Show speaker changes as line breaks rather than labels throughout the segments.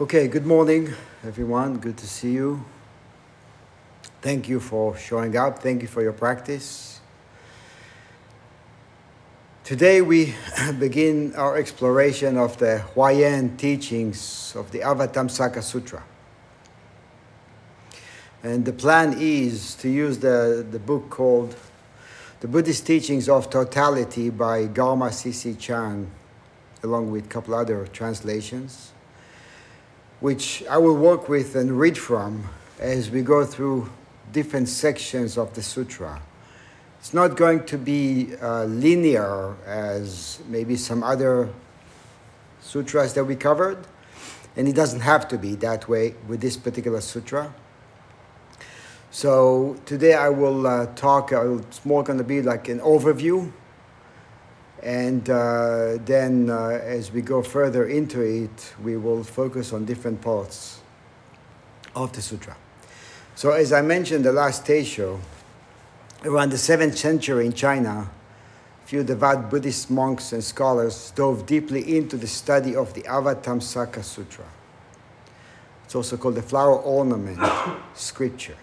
Okay, good morning, everyone. Good to see you. Thank you for showing up. Thank you for your practice. Today we begin our exploration of the Huayan teachings of the Avatamsaka Sutra. And the plan is to use the, the book called The Buddhist Teachings of Totality by Garma C.C. Chang, along with a couple other translations which I will work with and read from as we go through different sections of the sutra. It's not going to be uh, linear as maybe some other sutras that we covered, and it doesn't have to be that way with this particular sutra. So today I will uh, talk, uh, it's more going to be like an overview and uh, then, uh, as we go further into it, we will focus on different parts of the sutra. So, as I mentioned the last Teisho, around the 7th century in China, a few devout Buddhist monks and scholars dove deeply into the study of the Avatamsaka Sutra. It's also called the flower ornament scripture.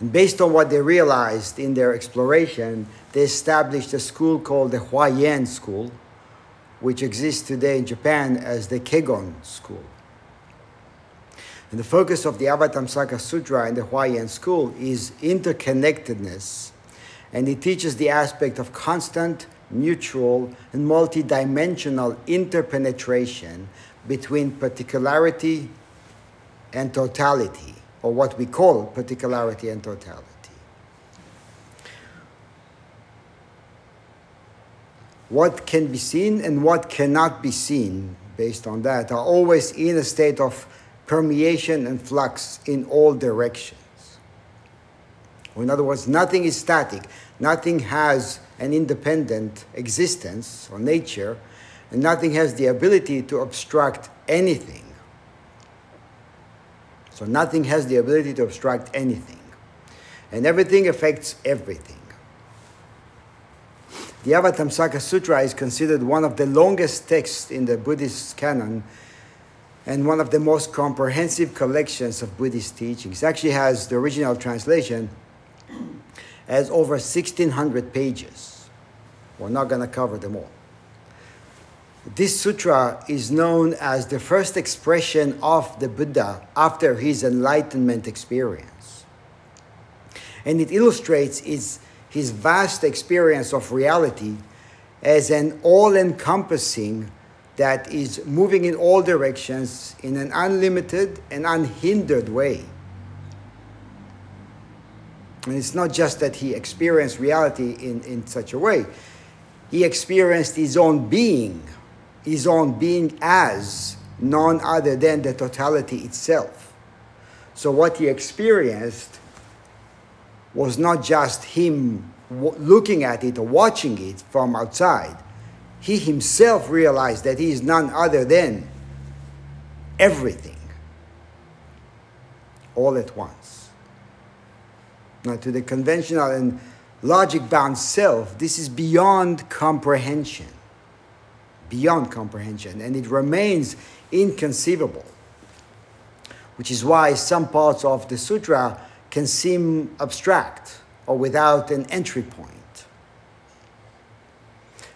And based on what they realized in their exploration, they established a school called the Huayan School, which exists today in Japan as the Kegon School. And the focus of the Avatamsaka Sutra and the Huayan School is interconnectedness, and it teaches the aspect of constant, mutual, and multidimensional interpenetration between particularity and totality or what we call particularity and totality. What can be seen and what cannot be seen, based on that, are always in a state of permeation and flux in all directions. In other words, nothing is static, nothing has an independent existence or nature, and nothing has the ability to obstruct anything. So nothing has the ability to obstruct anything. And everything affects everything. The Avatamsaka Sutra is considered one of the longest texts in the Buddhist canon and one of the most comprehensive collections of Buddhist teachings. It actually has the original translation as over 1600 pages. We're not going to cover them all. This sutra is known as the first expression of the Buddha after his enlightenment experience. And it illustrates his, his vast experience of reality as an all encompassing that is moving in all directions in an unlimited and unhindered way. And it's not just that he experienced reality in, in such a way, he experienced his own being his own being as none other than the totality itself. So, what he experienced was not just him looking at it or watching it from outside. He himself realized that he is none other than everything all at once. Now, to the conventional and logic bound self, this is beyond comprehension beyond comprehension, and it remains inconceivable. Which is why some parts of the sutra can seem abstract or without an entry point.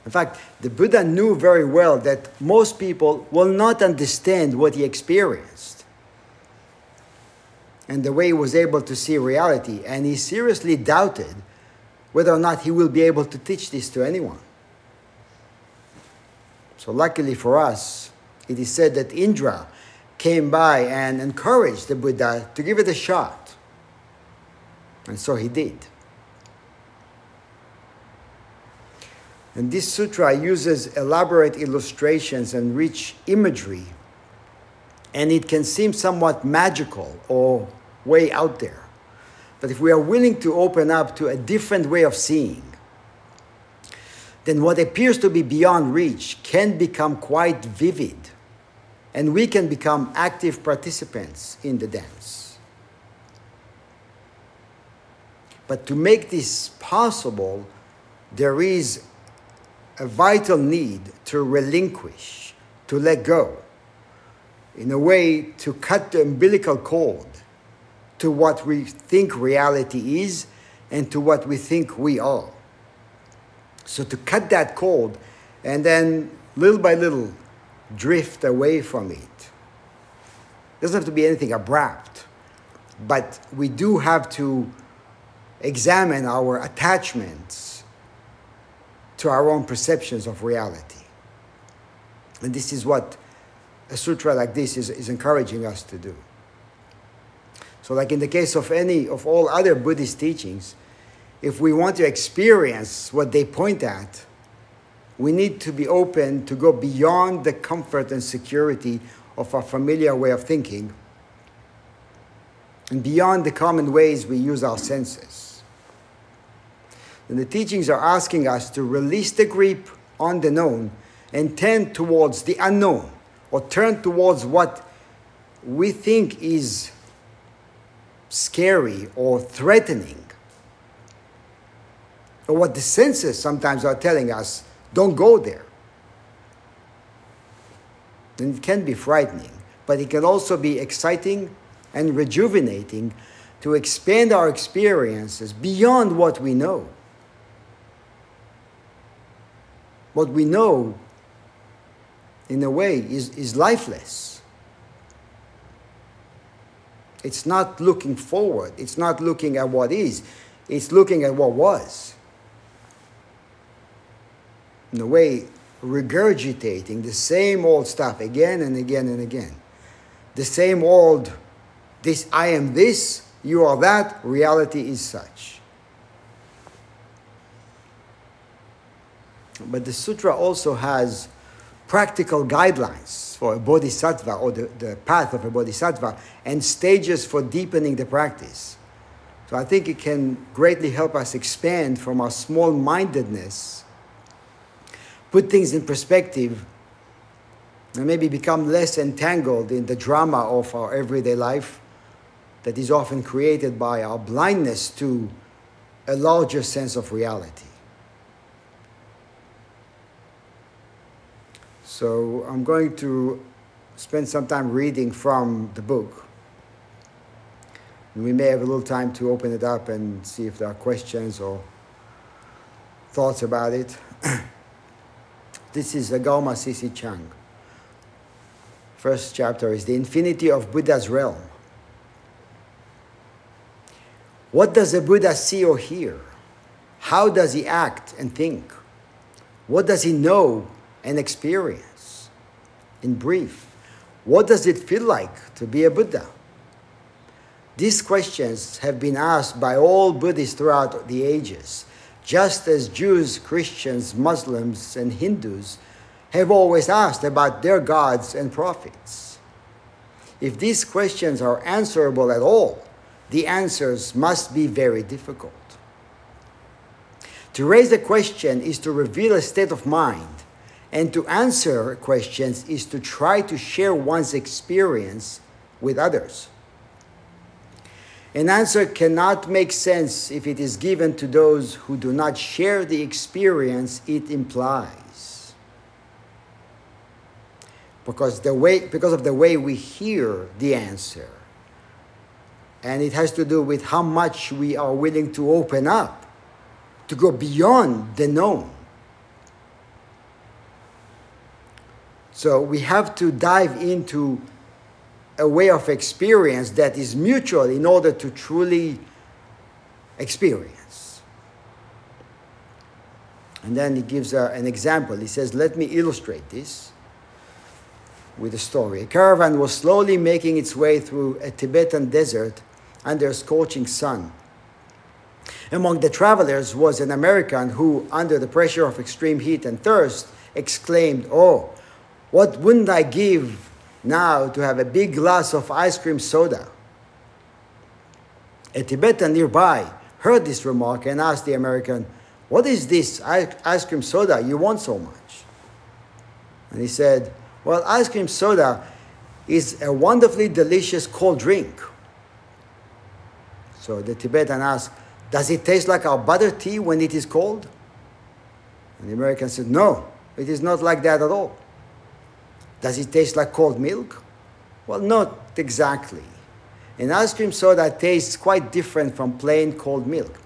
In fact, the Buddha knew very well that most people will not understand what he experienced and the way he was able to see reality, and he seriously doubted whether or not he will be able to teach this to anyone. So, luckily for us, it is said that Indra came by and encouraged the Buddha to give it a shot. And so he did. And this sutra uses elaborate illustrations and rich imagery, and it can seem somewhat magical or way out there. But if we are willing to open up to a different way of seeing, then what appears to be beyond reach can become quite vivid, and we can become active participants in the dance. But to make this possible, there is a vital need to relinquish, to let go, in a way, to cut the umbilical cord to what we think reality is and to what we think we are. So to cut that cord and then little by little drift away from it. Doesn't have to be anything abrupt, but we do have to examine our attachments to our own perceptions of reality. And this is what a sutra like this is, is encouraging us to do. So, like in the case of any of all other Buddhist teachings, if we want to experience what they point at, we need to be open to go beyond the comfort and security of our familiar way of thinking and beyond the common ways we use our senses. And the teachings are asking us to release the grip on the known and tend towards the unknown or turn towards what we think is scary or threatening, or what the senses sometimes are telling us don't go there. And it can be frightening, but it can also be exciting and rejuvenating to expand our experiences beyond what we know. What we know, in a way, is, is lifeless. It's not looking forward. It's not looking at what is. It's looking at what was. In a way, regurgitating the same old stuff again and again and again. The same old, this, I am this, you are that, reality is such. But the sutra also has practical guidelines for a bodhisattva or the, the path of a bodhisattva and stages for deepening the practice. So I think it can greatly help us expand from our small mindedness, put things in perspective, and maybe become less entangled in the drama of our everyday life that is often created by our blindness to a larger sense of reality. So I'm going to spend some time reading from the book. And we may have a little time to open it up and see if there are questions or thoughts about it. this is Agama C.C. Chang. First chapter is The Infinity of Buddha's Realm. What does the Buddha see or hear? How does he act and think? What does he know and experience? in brief, what does it feel like to be a Buddha? These questions have been asked by all Buddhists throughout the ages, just as Jews, Christians, Muslims, and Hindus have always asked about their gods and prophets. If these questions are answerable at all, the answers must be very difficult. To raise a question is to reveal a state of mind and to answer questions is to try to share one's experience with others. An answer cannot make sense if it is given to those who do not share the experience it implies. Because, the way, because of the way we hear the answer. And it has to do with how much we are willing to open up, to go beyond the known. So we have to dive into a way of experience that is mutual in order to truly experience. And then he gives a, an example. He says, Let me illustrate this with a story. A caravan was slowly making its way through a Tibetan desert under a scorching sun. Among the travelers was an American who, under the pressure of extreme heat and thirst, exclaimed, Oh, what wouldn't I give now to have a big glass of ice cream soda? A Tibetan nearby heard this remark and asked the American, What is this ice cream soda you want so much? And he said, Well, ice cream soda is a wonderfully delicious cold drink. So the Tibetan asked, Does it taste like our butter tea when it is cold? And the American said, No, it is not like that at all. Does it taste like cold milk? Well, not exactly. An ice cream soda tastes quite different from plain cold milk.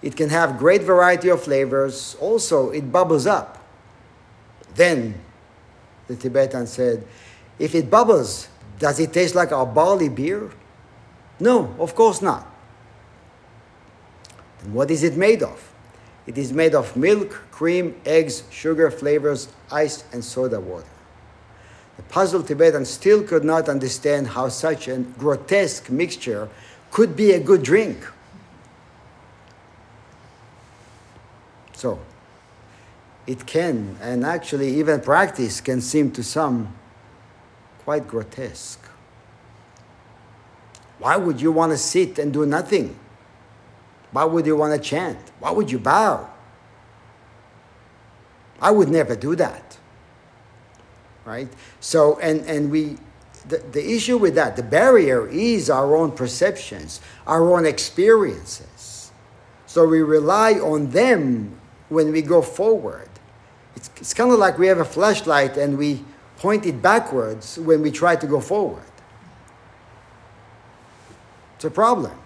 It can have great variety of flavors. Also, it bubbles up. Then, the Tibetan said, if it bubbles, does it taste like our barley beer? No, of course not. And what is it made of? It is made of milk, cream, eggs, sugar, flavors, ice, and soda water. The puzzled Tibetan still could not understand how such a grotesque mixture could be a good drink. So, it can, and actually, even practice can seem to some quite grotesque. Why would you want to sit and do nothing? Why would you want to chant? Why would you bow? I would never do that. Right? So, and, and we, the, the issue with that, the barrier is our own perceptions, our own experiences. So we rely on them when we go forward. It's, it's kind of like we have a flashlight and we point it backwards when we try to go forward. It's a problem.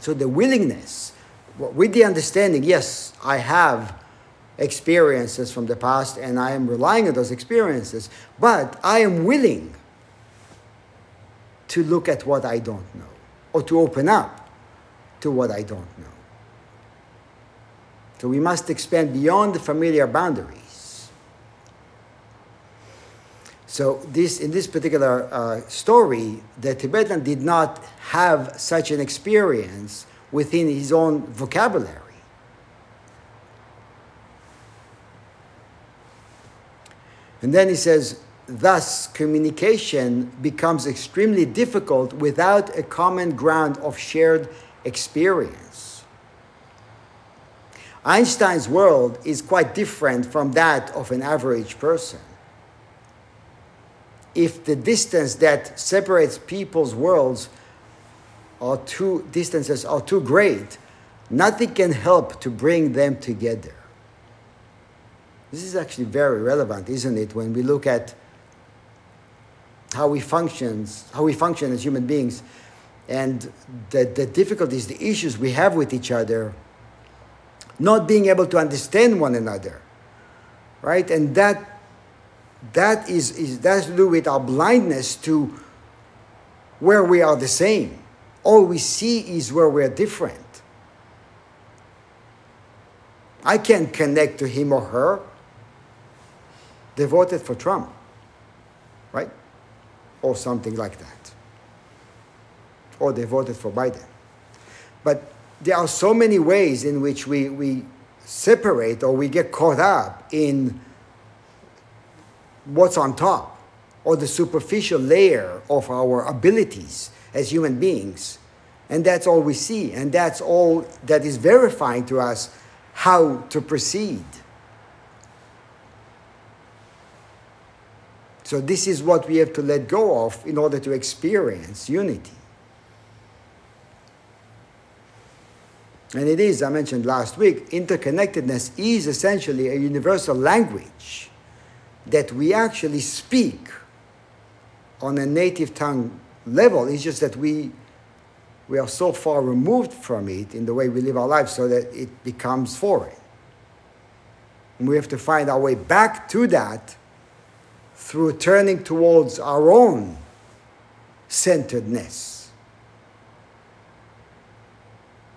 So the willingness, with the understanding, yes, I have experiences from the past and I am relying on those experiences, but I am willing to look at what I don't know or to open up to what I don't know. So we must expand beyond the familiar boundaries. So this, in this particular uh, story, the Tibetan did not have such an experience within his own vocabulary. And then he says, thus communication becomes extremely difficult without a common ground of shared experience. Einstein's world is quite different from that of an average person. If the distance that separates people's worlds are too distances are too great, nothing can help to bring them together. This is actually very relevant, isn't it, when we look at how we functions, how we function as human beings, and the, the difficulties, the issues we have with each other not being able to understand one another, right? And that that is, is that has to do with our blindness to where we are the same. All we see is where we're different. I can't connect to him or her. They voted for Trump, right? Or something like that. Or they voted for Biden. But there are so many ways in which we, we separate or we get caught up in what's on top or the superficial layer of our abilities as human beings. And that's all we see. And that's all that is verifying to us how to proceed. So, this is what we have to let go of in order to experience unity. And it is, I mentioned last week, interconnectedness is essentially a universal language that we actually speak on a native tongue level. It's just that we, we are so far removed from it in the way we live our lives so that it becomes foreign. And we have to find our way back to that through turning towards our own centeredness.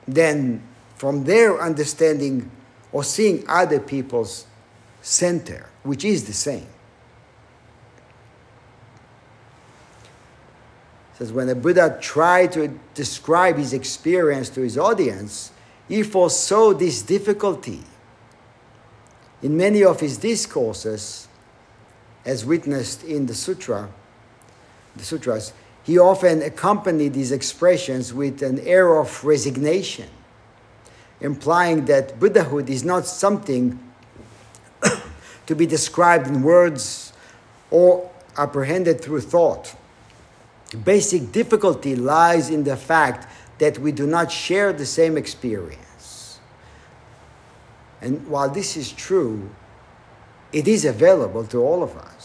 Then from there understanding or seeing other people's center, which is the same. Says when the Buddha tried to describe his experience to his audience, he foresaw this difficulty. In many of his discourses, as witnessed in the sutra, the sutras, he often accompanied these expressions with an air of resignation implying that Buddhahood is not something to be described in words or apprehended through thought. The basic difficulty lies in the fact that we do not share the same experience. And while this is true, it is available to all of us.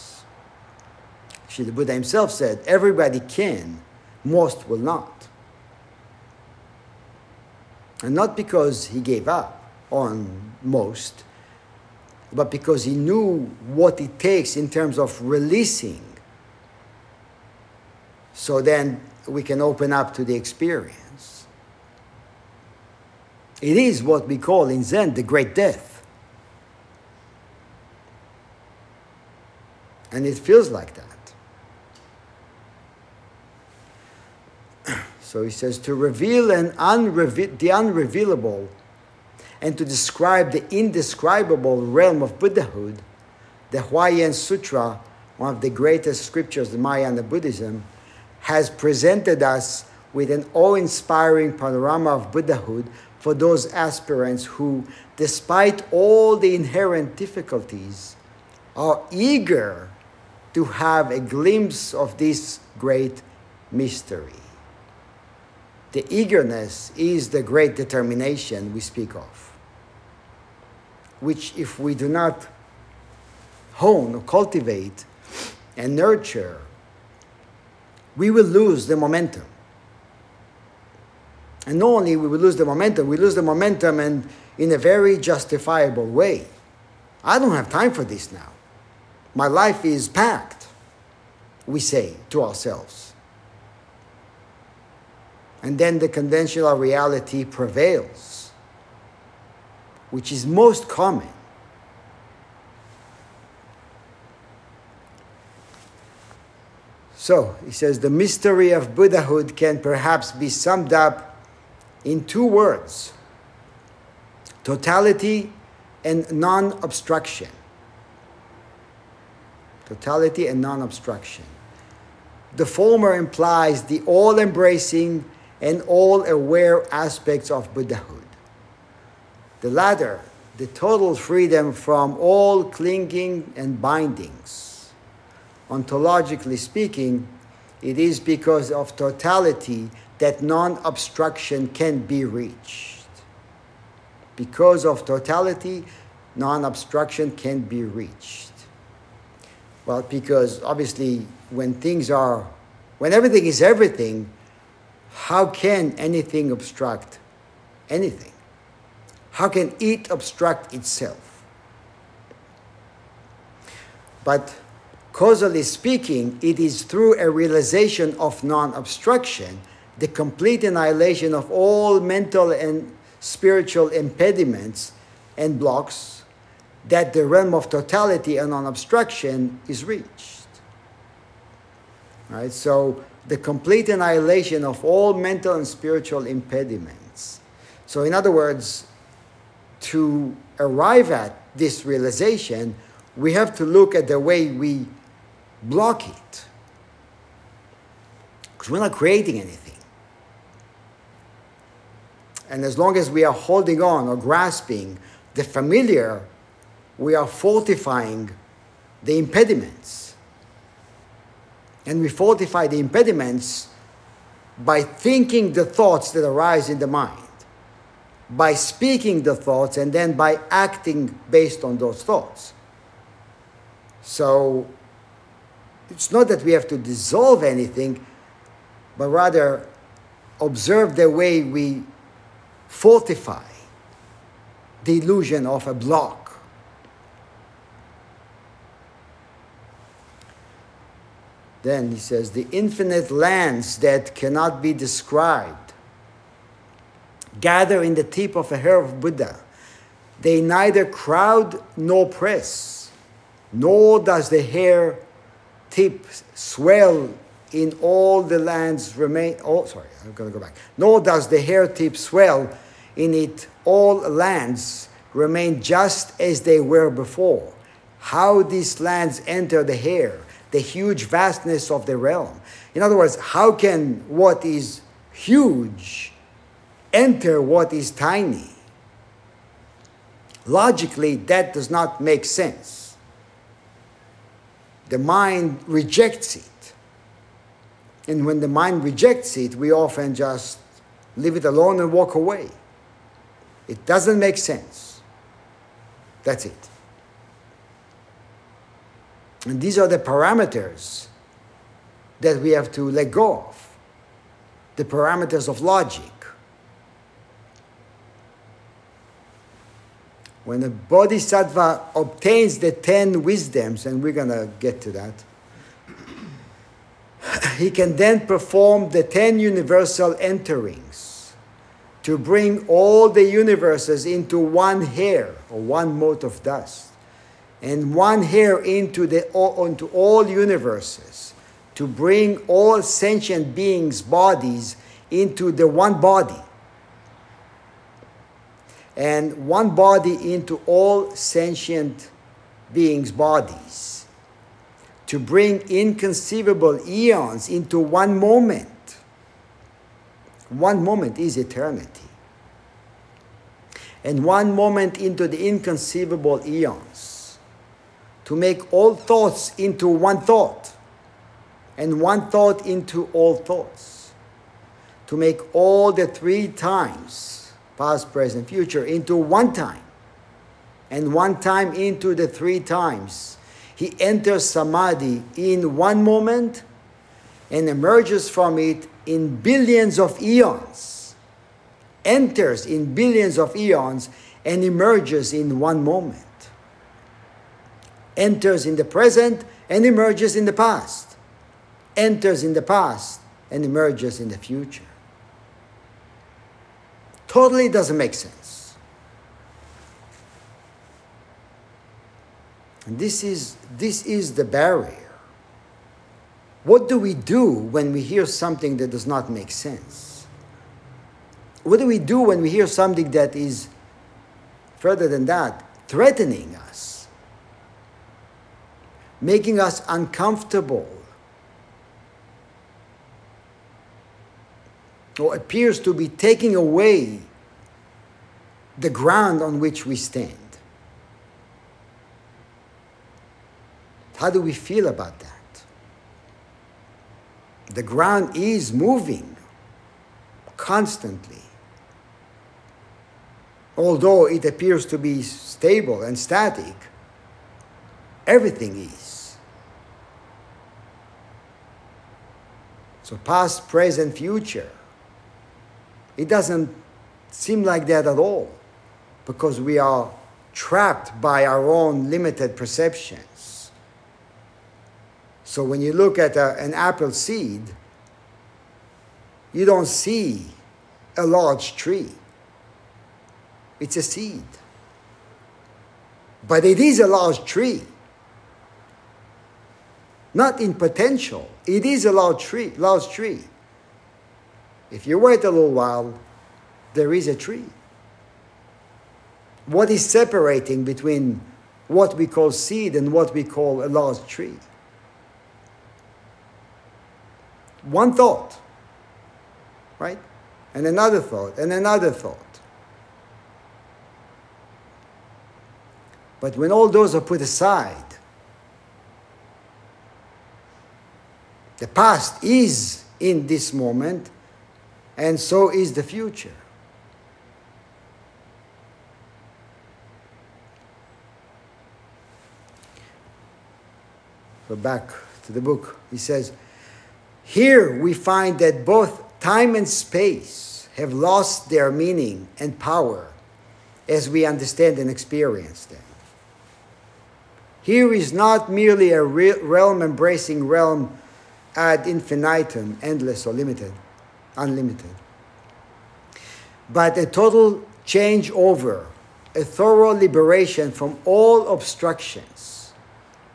The Buddha himself said, everybody can, most will not. And not because he gave up on most, but because he knew what it takes in terms of releasing. So then we can open up to the experience. It is what we call in Zen the great death. And it feels like that. So he says to reveal unreve- the unrevealable and to describe the indescribable realm of Buddhahood, the Huayan Sutra, one of the greatest scriptures in Mahayana Buddhism, has presented us with an awe inspiring panorama of Buddhahood for those aspirants who, despite all the inherent difficulties, are eager to have a glimpse of this great mystery. The eagerness is the great determination we speak of, which, if we do not hone or cultivate and nurture, we will lose the momentum. And not only we will lose the momentum, we lose the momentum and in a very justifiable way. I don't have time for this now. My life is packed, we say to ourselves and then the conventional reality prevails, which is most common. So, he says the mystery of Buddhahood can perhaps be summed up in two words totality and non obstruction. Totality and non obstruction. The former implies the all embracing and all aware aspects of Buddhahood. The latter, the total freedom from all clinging and bindings. Ontologically speaking, it is because of totality that non obstruction can be reached. Because of totality, non obstruction can be reached. Well, because obviously, when things are, when everything is everything, how can anything obstruct anything? How can it obstruct itself? But causally speaking, it is through a realization of non obstruction, the complete annihilation of all mental and spiritual impediments and blocks, that the realm of totality and non obstruction is reached. Right? So, the complete annihilation of all mental and spiritual impediments. So, in other words, to arrive at this realization, we have to look at the way we block it. Because we're not creating anything. And as long as we are holding on or grasping the familiar, we are fortifying the impediments. And we fortify the impediments by thinking the thoughts that arise in the mind, by speaking the thoughts, and then by acting based on those thoughts. So it's not that we have to dissolve anything, but rather observe the way we fortify the illusion of a block Then he says, the infinite lands that cannot be described gather in the tip of a hair of Buddha. They neither crowd nor press, nor does the hair tip swell in all the lands remain. Oh, sorry, I'm going to go back. Nor does the hair tip swell in it all lands remain just as they were before. How these lands enter the hair the huge vastness of the realm. In other words, how can what is huge enter what is tiny? Logically, that does not make sense. The mind rejects it. And when the mind rejects it, we often just leave it alone and walk away. It doesn't make sense. That's it. And these are the parameters that we have to let go of the parameters of logic. When a bodhisattva obtains the ten wisdoms, and we're going to get to that, he can then perform the ten universal enterings to bring all the universes into one hair or one mote of dust, and one hair into, the, into all universes to bring all sentient beings' bodies into the one body and one body into all sentient beings' bodies, to bring inconceivable eons into one moment. One moment is eternity. And one moment into the inconceivable eons, to make all thoughts into one thought, and one thought into all thoughts, to make all the three times past, present, future, into one time, and one time into the three times. He enters samadhi in one moment and emerges from it in billions of eons, enters in billions of eons and emerges in one moment, enters in the present and emerges in the past, enters in the past and emerges in the future totally doesn't make sense. And this is, this is the barrier. What do we do when we hear something that does not make sense? What do we do when we hear something that is, further than that, threatening us, making us uncomfortable, or appears to be taking away the ground on which we stand. How do we feel about that? The ground is moving constantly. Although it appears to be stable and static, everything is. So, past, present, future it doesn't seem like that at all because we are trapped by our own limited perceptions. So when you look at a, an apple seed, you don't see a large tree. It's a seed. But it is a large tree. Not in potential. It is a large tree, large tree. If you wait a little while, there is a tree. What is separating between what we call seed and what we call a large tree? One thought, right? And another thought, and another thought. But when all those are put aside, the past is in this moment and so is the future. Go back to the book. He says, Here we find that both time and space have lost their meaning and power as we understand and experience them. Here is not merely a realm embracing realm ad infinitum, endless or limited unlimited. But a total changeover, a thorough liberation from all obstructions.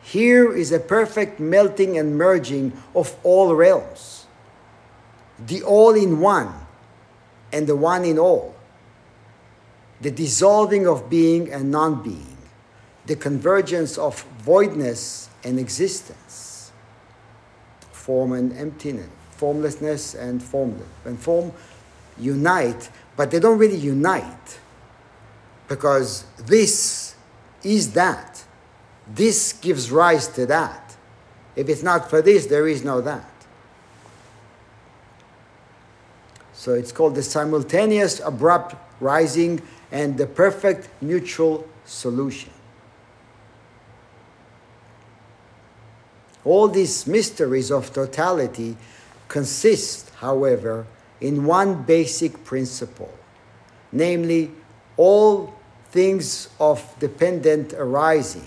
Here is a perfect melting and merging of all realms, the all in one and the one in all, the dissolving of being and non being, the convergence of voidness and existence, form and emptiness formlessness and form And form unite, but they don't really unite because this is that. This gives rise to that. If it's not for this, there is no that. So it's called the simultaneous abrupt rising and the perfect mutual solution. All these mysteries of totality consist, however, in one basic principle, namely, all things of dependent arising,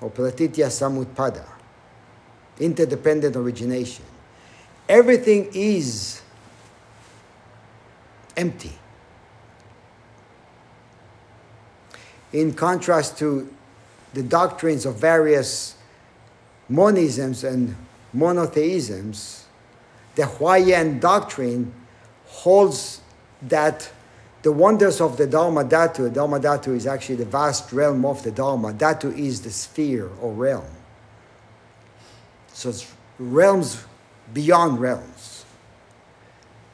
or pratitya samutpada, interdependent origination. Everything is empty. In contrast to the doctrines of various monisms and monotheisms, the Huayan doctrine holds that the wonders of the Dharma Dhatu, Dharma Dhatu is actually the vast realm of the Dharma, Dhatu is the sphere or realm. So it's realms beyond realms.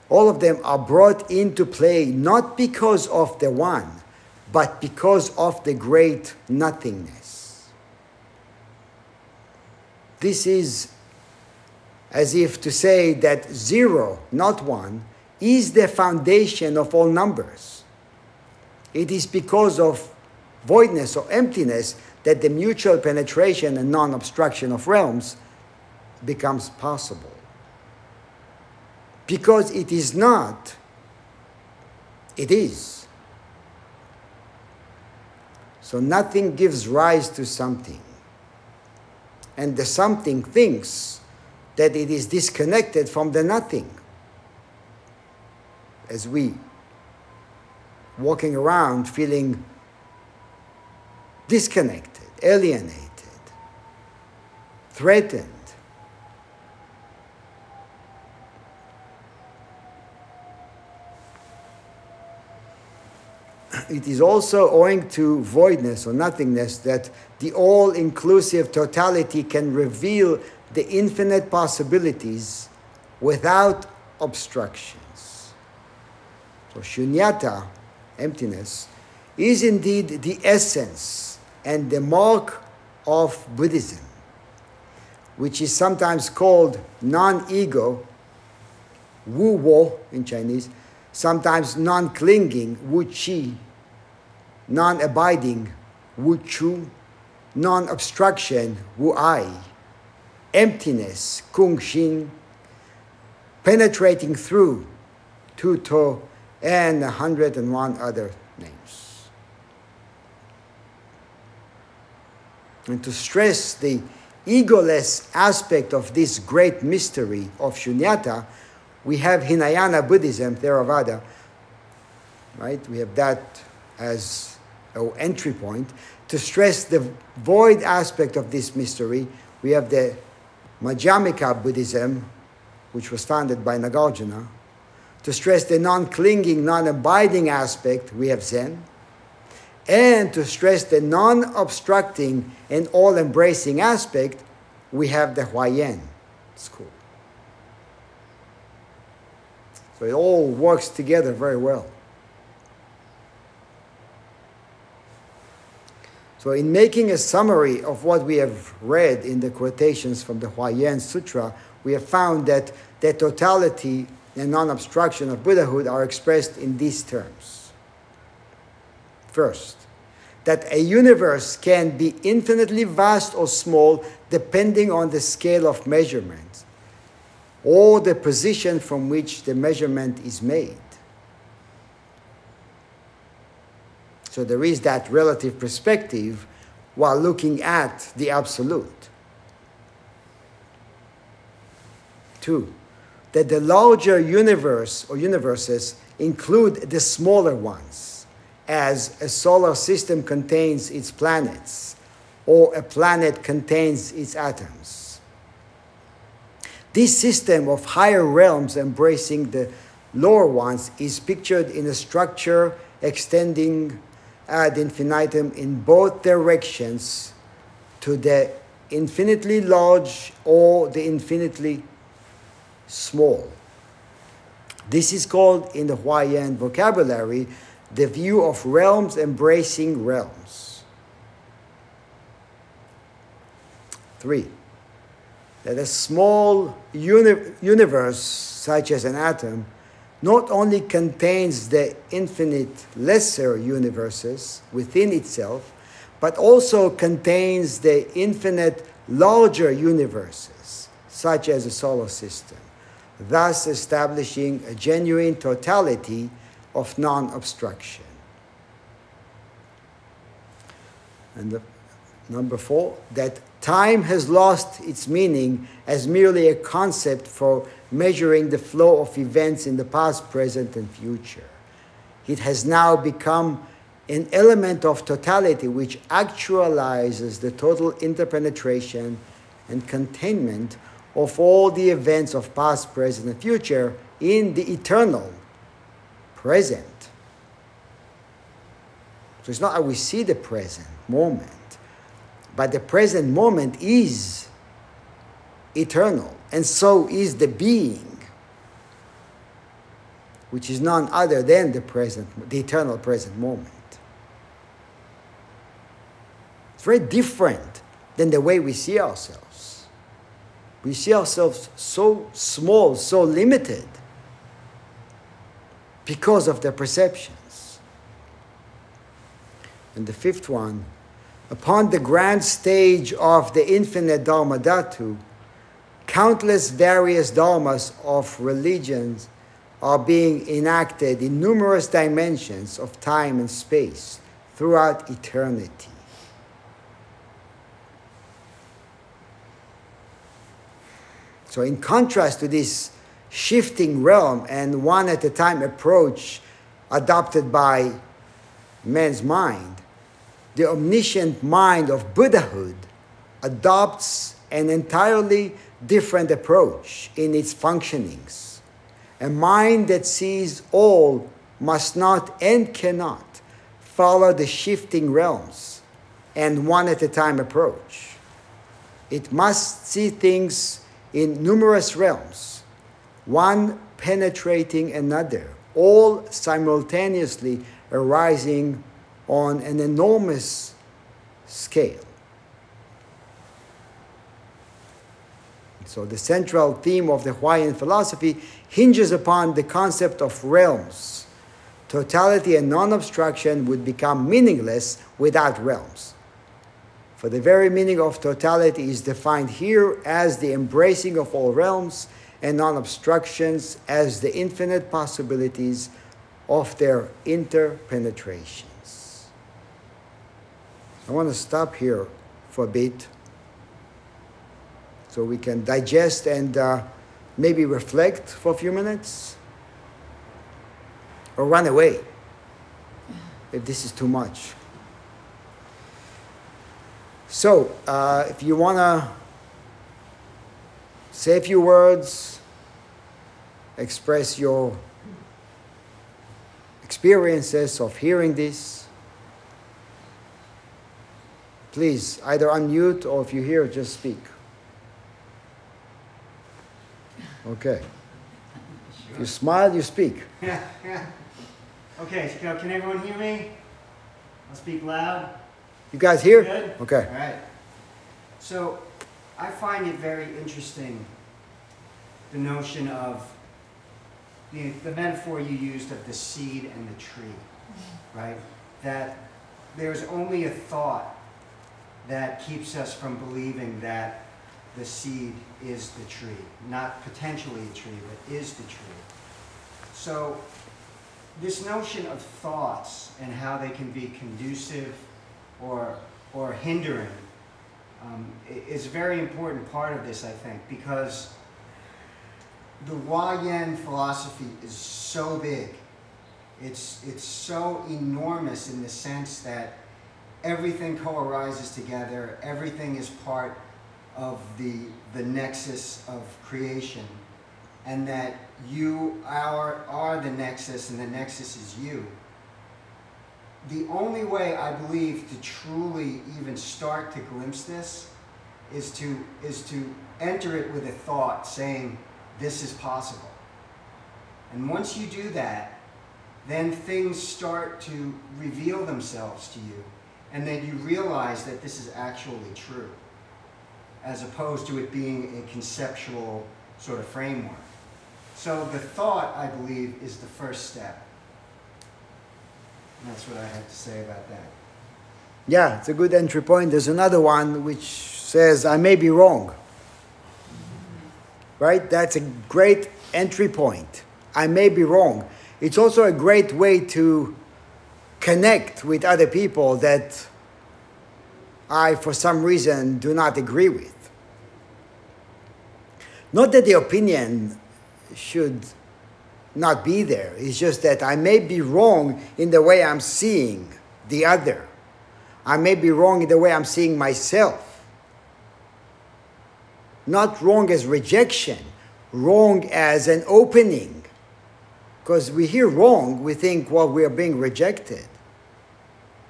All of them are brought into play not because of the one, but because of the great nothingness. This is as if to say that zero, not one, is the foundation of all numbers. It is because of voidness or emptiness that the mutual penetration and non obstruction of realms becomes possible. Because it is not, it is. So nothing gives rise to something. And the something thinks that it is disconnected from the nothing. As we walking around feeling disconnected, alienated, threatened. It is also owing to voidness or nothingness that the all inclusive totality can reveal the infinite possibilities without obstructions. So, shunyata, emptiness, is indeed the essence and the mark of Buddhism, which is sometimes called non ego, wu wo in Chinese, sometimes non clinging, wu chi, non abiding, wu chu, non obstruction, wu ai emptiness, kung shin, penetrating through tu to and a hundred and one other names. And to stress the egoless aspect of this great mystery of shunyata, we have Hinayana Buddhism, Theravada, right? We have that as an entry point. To stress the void aspect of this mystery, we have the Madhyamika Buddhism, which was founded by Nagarjuna. To stress the non clinging, non abiding aspect, we have Zen. And to stress the non obstructing and all embracing aspect, we have the Huayan school. So it all works together very well. So, in making a summary of what we have read in the quotations from the Huayan Sutra, we have found that the totality and non obstruction of Buddhahood are expressed in these terms. First, that a universe can be infinitely vast or small depending on the scale of measurement or the position from which the measurement is made. So there is that relative perspective while looking at the absolute. Two, that the larger universe or universes include the smaller ones, as a solar system contains its planets, or a planet contains its atoms. This system of higher realms embracing the lower ones is pictured in a structure extending ad infinitum in both directions to the infinitely large or the infinitely small. This is called in the Huayan vocabulary the view of realms embracing realms. Three, that a small uni- universe, such as an atom, not only contains the infinite lesser universes within itself, but also contains the infinite larger universes, such as the solar system, thus establishing a genuine totality of non obstruction. And the, number four, that time has lost its meaning as merely a concept for measuring the flow of events in the past, present, and future. It has now become an element of totality which actualizes the total interpenetration and containment of all the events of past, present, and future in the eternal present. So it's not how we see the present moment, but the present moment is eternal, and so is the being, which is none other than the present, the eternal present moment. It's very different than the way we see ourselves. We see ourselves so small, so limited because of the perceptions. And the fifth one, upon the grand stage of the infinite Dharma Dhatu, countless various dharmas of religions are being enacted in numerous dimensions of time and space throughout eternity. So, in contrast to this shifting realm and one at a time approach adopted by man's mind, the omniscient mind of Buddhahood adopts an entirely different approach in its functionings. A mind that sees all must not and cannot follow the shifting realms and one at a time approach. It must see things in numerous realms, one penetrating another, all simultaneously arising on an enormous scale. So, the central theme of the Huayan philosophy hinges upon the concept of realms. Totality and non obstruction would become meaningless without realms. For the very meaning of totality is defined here as the embracing of all realms and non obstructions as the infinite possibilities of their interpenetrations. I want to stop here for a bit so we can digest and uh, maybe reflect for a few minutes or run away if this is too much. So, uh, if you want to say a few words, express your experiences of hearing this, please either unmute or if you hear, just speak. Okay. If you smile, you speak.
okay, so can everyone hear me? I'll speak loud.
You guys hear?
Good?
Okay.
All right. So, I find it very interesting the notion of the, the metaphor you used of the seed and the tree, right? That there's only a thought that keeps us from believing that the seed is the tree. Not potentially a tree, but is the tree. So, this notion of thoughts and how they can be conducive or, or hindering um, is a very important part of this, I think, because the Huayan philosophy is so big. It's, it's so enormous in the sense that everything co-arises together, everything is part of the, the nexus of creation, and that you are, are the nexus and the nexus is you the only way I believe to truly even start to glimpse this is to is to enter it with a thought saying this is possible. And once you do that, then things start to reveal themselves to you and then you realize that this is actually true as opposed to it being a conceptual sort of framework. So the thought, I believe, is the first step. And that's what I have to say about that.
Yeah, it's a good entry point. There's another one which says, I may be wrong. Right? That's a great entry point. I may be wrong. It's also a great way to connect with other people that I, for some reason, do not agree with. Not that the opinion should not be there, it's just that I may be wrong in the way I'm seeing the other. I may be wrong in the way I'm seeing myself. Not wrong as rejection, wrong as an opening. Because we hear wrong, we think, well, we are being rejected.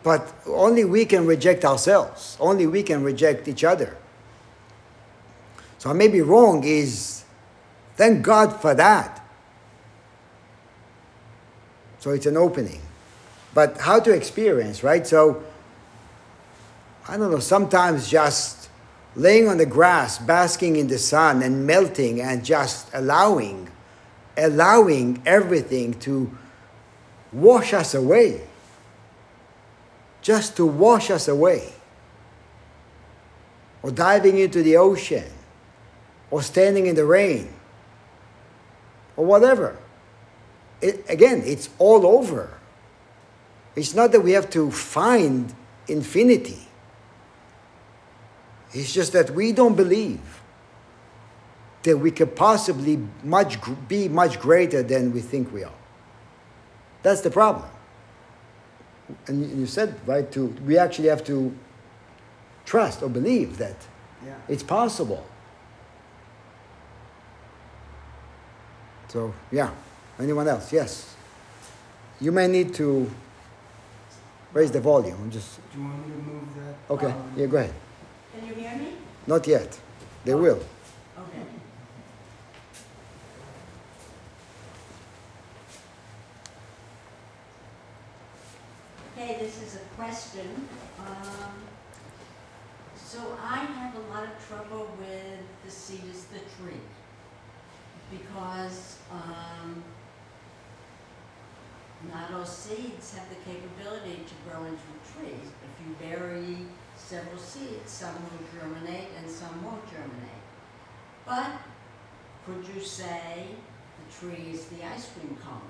But only we can reject ourselves, only we can reject each other. So I may be wrong is thank God for that. So it's an opening. But how to experience, right? So I don't know, sometimes just laying on the grass, basking in the sun and melting and just allowing, allowing everything to wash us away. Just to wash us away. Or diving into the ocean. Or standing in the rain. Or whatever. It, again, it's all over. It's not that we have to find infinity. It's just that we don't believe that we could possibly much, be much greater than we think we are. That's the problem. And you said, right, to, we actually have to trust or believe that
Yeah.
it's possible. So, yeah. Anyone else? Yes. You may need to raise the volume. I'm just,
Do you want me to move that?
okay,
um,
yeah, go ahead.
Can you hear me?
Not yet. They will.
Okay. Okay, this is a question. Um, So I have a lot of trouble with the seed is the tree. Because, um, not all seeds have the capability to grow into trees. If you bury several seeds, some will germinate and some won't germinate. But could you say the tree is the ice cream cone?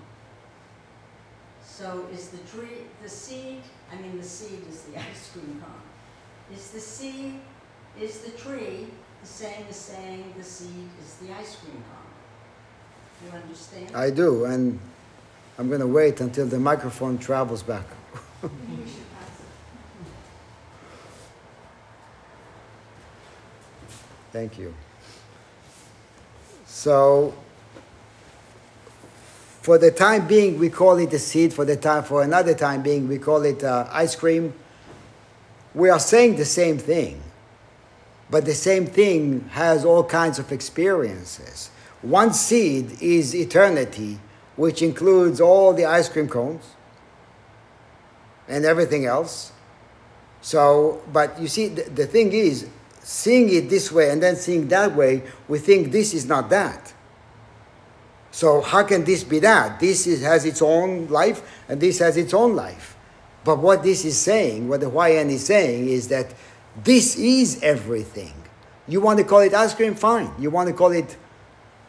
So is the tree, the seed, I mean, the seed is the ice cream cone. Is the seed, is the tree the same as saying the seed is the ice cream cone? You understand?
I do, and I'm going to wait until the microphone travels back. Thank you. So, for the time being, we call it a seed. For the time, for another time being, we call it uh, ice cream. We are saying the same thing, but the same thing has all kinds of experiences. One seed is eternity, which includes all the ice cream cones and everything else. So, but you see, the, the thing is, seeing it this way and then seeing that way, we think this is not that. So, how can this be that? This is, has its own life and this has its own life. But what this is saying, what the Huayan is saying, is that this is everything. You want to call it ice cream? Fine. You want to call it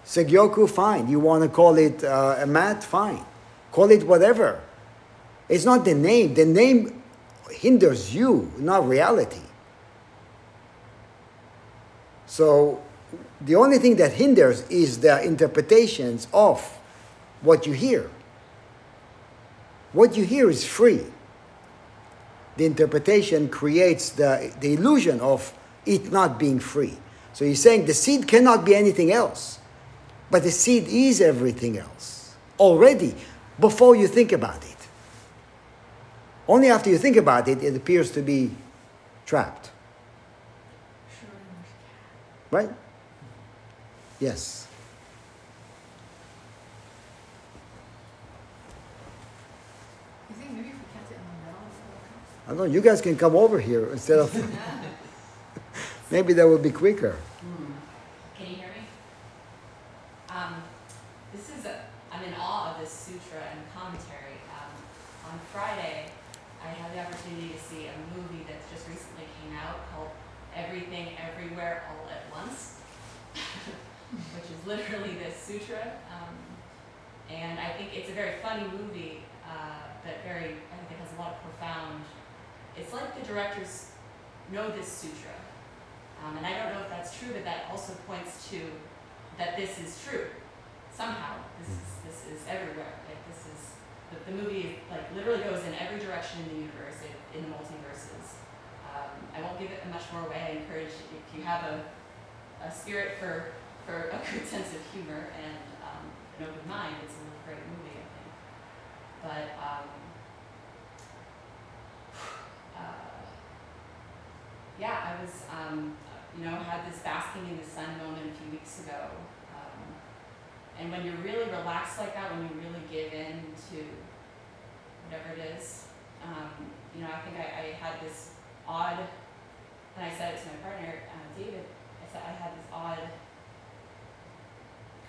Segyoku? Fine. You want to call it uh, a mat? Fine. Call it whatever. It's not the name. The name hinders you, not reality. So the only thing that hinders is the interpretations of what you hear. What you hear is free. The interpretation creates the, the illusion of it not being free. So he's saying the seed cannot be anything else, but the seed is everything else already before you think about it. Only after you think about it, it appears to be trapped. Right? Yes.
You think maybe if we kept it in the middle instead of
I don't know, you guys can come over here instead of. Maybe that will be quicker.
Hmm.
Can you hear me? Um, this is a, I'm in awe of this sutra and commentary. Um, on Friday, I had the opportunity to see a movie that everywhere all at once, which is literally this sutra. Um, and I think it's a very funny movie, uh, but very, I think it has a lot of profound, it's like the directors know this sutra. Um, and I don't know if that's true, but that also points to that this is true. Somehow, this is, this is everywhere. Like this is, the, the movie like literally goes in every direction in the universe, in, the multiverses. Um, I won't give it a much more away. I encourage if you have a, a spirit for, for a good sense of humor and um, an open mind, it's a great movie, I think. But um, uh, yeah, I was, um, you know, had this basking in the sun moment a few weeks ago. Um, and when you're really relaxed like that, when you really give in to whatever it is, um, you know, I think I, I had this odd, and I said it to my partner, uh, David, I said I had this odd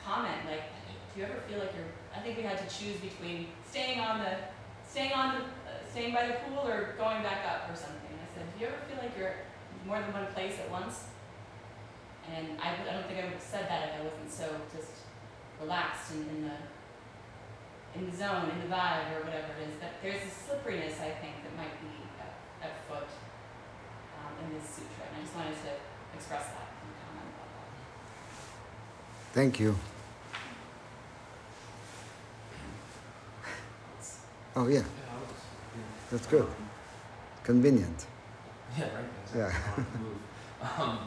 comment, like, do you ever feel like you're, I think we had to choose between staying on the, staying on the, uh, staying by the pool or going back up or something. I said, do you ever feel like you're more than one place at once? And I, I don't think I would have said that if I wasn't so just relaxed and in the, in the zone, in the vibe or whatever it is. But there's a slipperiness, I think, that might be at, at foot um, in this sutra. And I just wanted to express that and comment.
Thank you. Oh, yeah,
Yeah, I was-
that's good. Convenient.
Yeah, right. Exactly.
Yeah.
On the move. Um,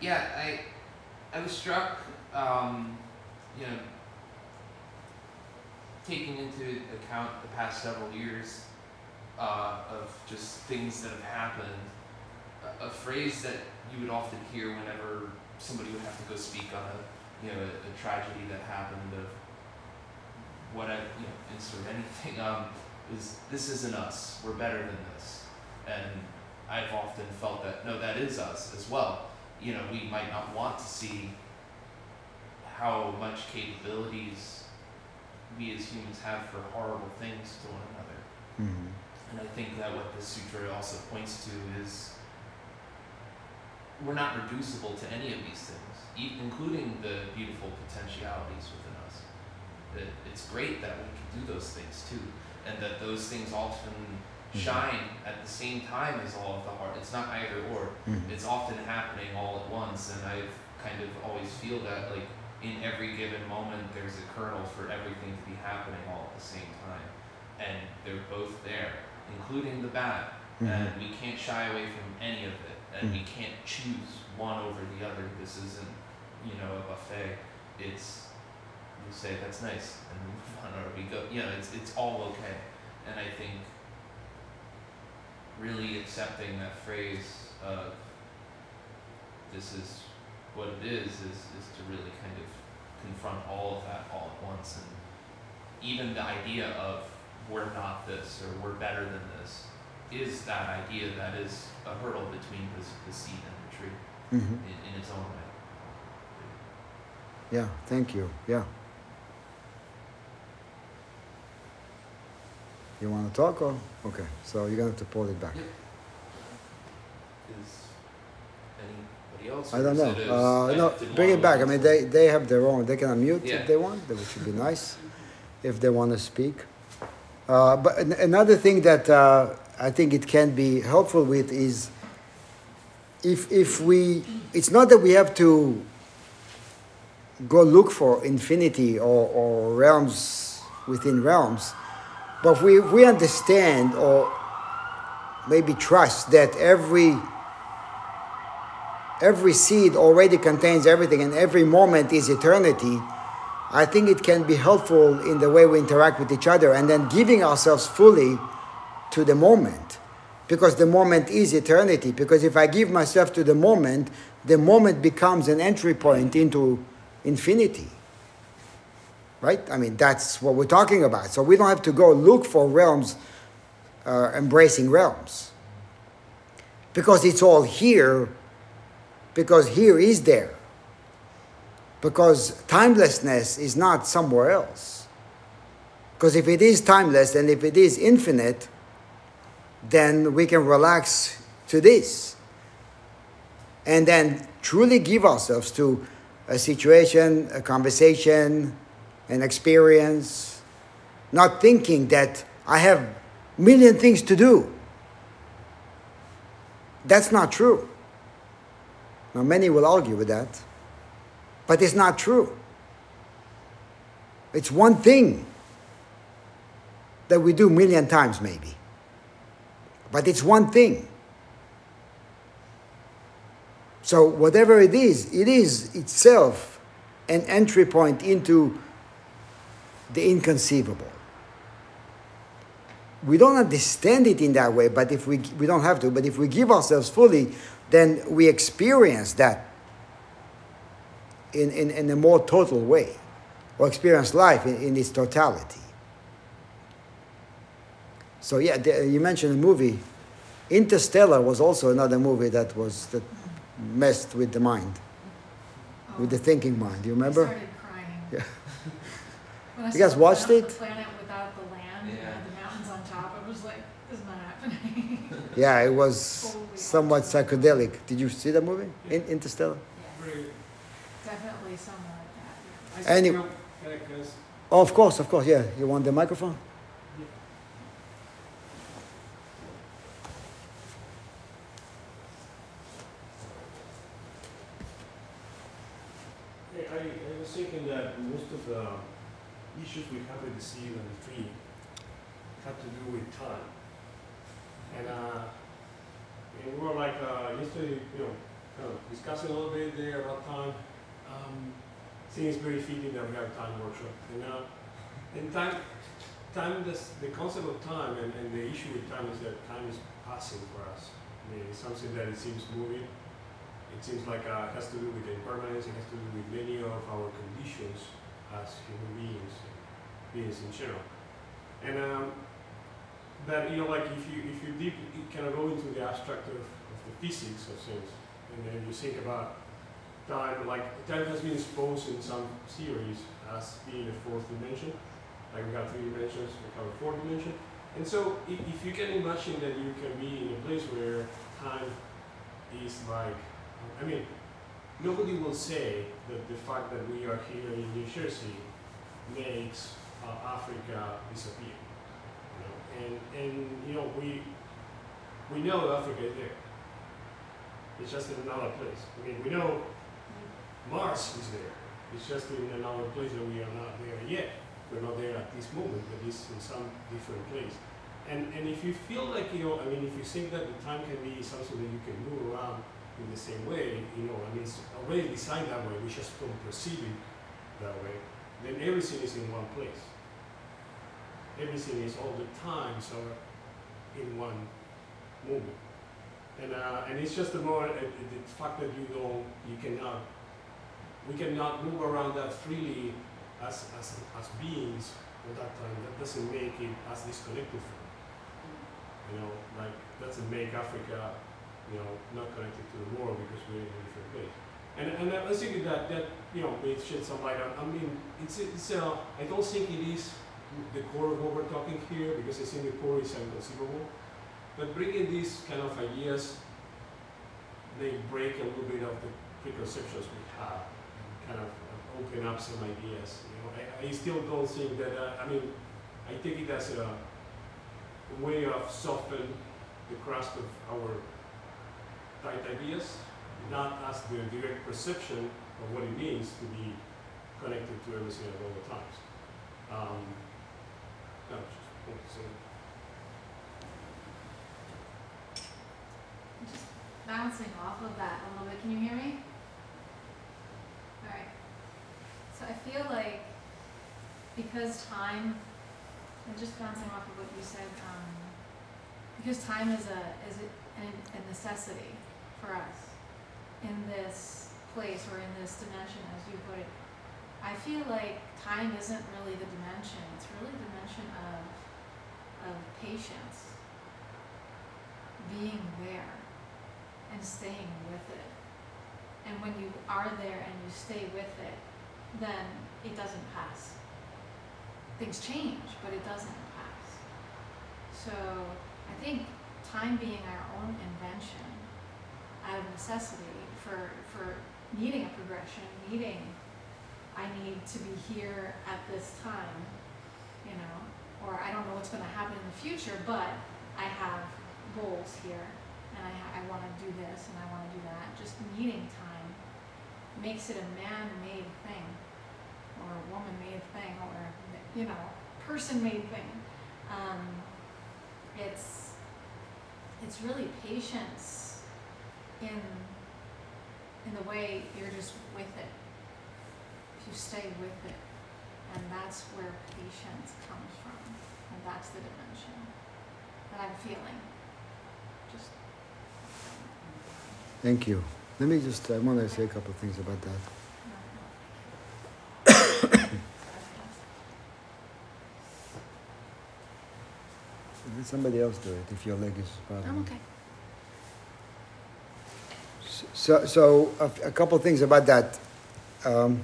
yeah, I I was struck, um, you know, taking into account the past several years uh, of just things that have happened. A, a phrase that you would often hear whenever somebody would have to go speak on a you know a, a tragedy that happened of what I you know insert anything um, is this isn't us. We're better than this, and I've often felt that no, that is us as well. You know, we might not want to see how much capabilities we as humans have for horrible things to one another.
Mhm.
And I think that what this sutra also points to is we're not reducible to any of these things, e- including the beautiful potentialities within us. That it's great that we can do those things too, and that those things often
Mhm.
shine at the same time as all of the heart. It's not either or.
Mhm.
It's often happening all at once, and I've kind of always feel that like in every given moment there's a kernel for everything to be happening all at the same time, and they're both there, including the bad,
Mhm.
and we can't shy away from any of it, and we
Mhm.
can't choose one over the other. This isn't, you know, a buffet. It's we say that's nice, and move on, or we go. You know, it's it's all okay, and I think really accepting that phrase of this is what it is is is to really kind of confront all of that all at once and even the idea of we're not this or we're better than this is that idea that is a hurdle between the, the seed and the tree
Mhm.
in, in its own way.
Yeah, thank you. Yeah. You want to talk or? Okay, so you're going to have to pull it back.
Is anybody else?
I don't know. Uh, no, bring it back. I mean, they, they have their own. They can unmute
Yeah.
if they want, which would be nice if they want to speak. Uh, but an- another thing that uh, I think it can be helpful with is if, if we, it's not that we have to go look for infinity or, or realms within realms, but if we, we understand or maybe trust that every every seed already contains everything and every moment is eternity, I think it can be helpful in the way we interact with each other and then giving ourselves fully to the moment. Because the moment is eternity. Because if I give myself to the moment, the moment becomes an entry point into infinity. Right? I mean, that's what we're talking about. So we don't have to go look for realms, uh, embracing realms. Because it's all here because here is there. Because timelessness is not somewhere else. Because if it is timeless and if it is infinite, then we can relax to this. and then truly give ourselves to a situation, a conversation, an experience, not thinking that I have million things to do. That's not true. Now, many will argue with that, but it's not true. It's one thing that we do million times, maybe, but it's one thing. So, whatever it is, it is itself an entry point into the inconceivable. We don't understand it in that way, but if we, we don't have to, but if we give ourselves fully, then we experience that in, in, in a more total way, or experience life in, in its totality. So, yeah, the, you mentioned a movie. Interstellar was also another movie that was that messed with the mind, with the thinking mind. Do you remember?
I started crying.
Yeah.
When I
You guys
saw
watched
the
it?
Planet without the land,
Yeah.
and the mountains on top. I was like, "This is not happening."
Yeah, it was
Totally
somewhat
awesome.
psychedelic. Did you see that movie? In, Interstellar?
Definitely something like that.
I
yeah.
Any-
still, can I, can I s-
Oh, of course, of course. Yeah, you want the microphone?
I, I I was thinking that most of the issues we have with the seed and the tree have to do with time. And, uh, and we were like, uh, yesterday, you know, kind of discussing a little bit there about time. Um, it's very fitting that we have a time workshop. And, uh, and time, time, this, the concept of time and, and the issue with time is that time is passing for us. I mean, it's something that it seems moving. It seems like uh, it has to do with impermanence, it has to do with many of our conditions as human beings, beings in general. And um, that, you know, like if you, if you deep, kind of go into the abstract of, of the physics of things, and then you think about time, like time has been exposed in some theories as being a fourth dimension. Like we have three dimensions, we have a fourth dimension. And so if, if you can imagine that you can be in a place where time is like, I mean, nobody will say that the fact that we are here in New Jersey makes uh, Africa disappear. And, and, you know, we, we know Africa is there. It's just in another place. I mean, we know Mars is there. It's just in another place that we are not there yet. We're not there at this moment, but it's in some different place. And, and if you feel like, you know, I mean, if you think that the time can be something that you can move around in the same way, you know, I mean, it's already designed that way, we just don't perceive it that way, then everything is in one place. Everything is all the time, so in one moment. And, uh, and it's just the more, uh, the fact that you don't, you cannot, we cannot move around that freely as, as, as beings at that time, that doesn't make it as disconnected from it. You know, like, doesn't make Africa, you know, not connected to the world because we're in a different place. And, and I think that, that, you know, may shed some light on, I mean, it's, it's, uh, I don't think it is the core of what we're talking here because I think the core is inconceivable. But bringing these kind of ideas, they break a little bit of the preconceptions we have, and kind of open up some ideas. You know, I, I still don't think that. Uh, I mean, I take it as a, way of soften the crust of our tight ideas, not as the direct perception of what it means to be connected to everything at all times. Um, no, just want to say.
Just bouncing off of that a little bit. Can you hear me? All right. So I feel like because time, and just bouncing off of what you said, um, because time is a is a necessity for us in this place or in this dimension, as you put it. I feel like time isn't really the dimension. It's really the of of patience, being there and staying with it. And when you are there and you stay with it, then it doesn't pass. Things change, but it doesn't pass. So I think time being our own invention out of necessity for, for needing a progression, needing, I need to be here at this time, you know, or I don't know what's gonna happen in the future, but I have goals here, and I, I wanna do this, and I wanna do that, just needing time makes it a man-made thing, or a woman-made thing, or, you know, person-made thing. Um, it's, it's really patience in, in the way you're just with it. If you stay with it, and that's where patience comes from, and that's the dimension that I'm feeling. Just.
Thank you. Let me just, I want to say a couple of things about that. Let somebody else do it if your leg is bothering
I'm okay.
So, so a, a couple of things about that. Um,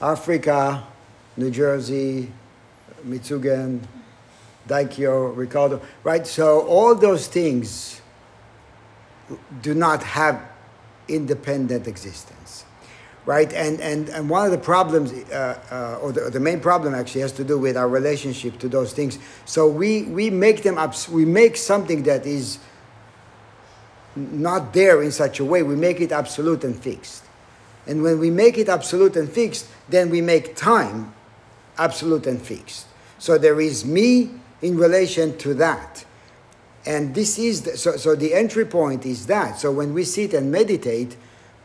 Africa, New Jersey, Mitsugen, Daikyo, Ricardo, right? So all those things do not have independent existence, right? And, and, and one of the problems, uh, uh, or, the, or the main problem actually has to do with our relationship to those things. So we, we make them up, we make something that is not there in such a way, we make it absolute and fixed. And when we make it absolute and fixed, then we make time absolute and fixed. So there is me in relation to that. And this is, the, so, so the entry point is that. So when we sit and meditate,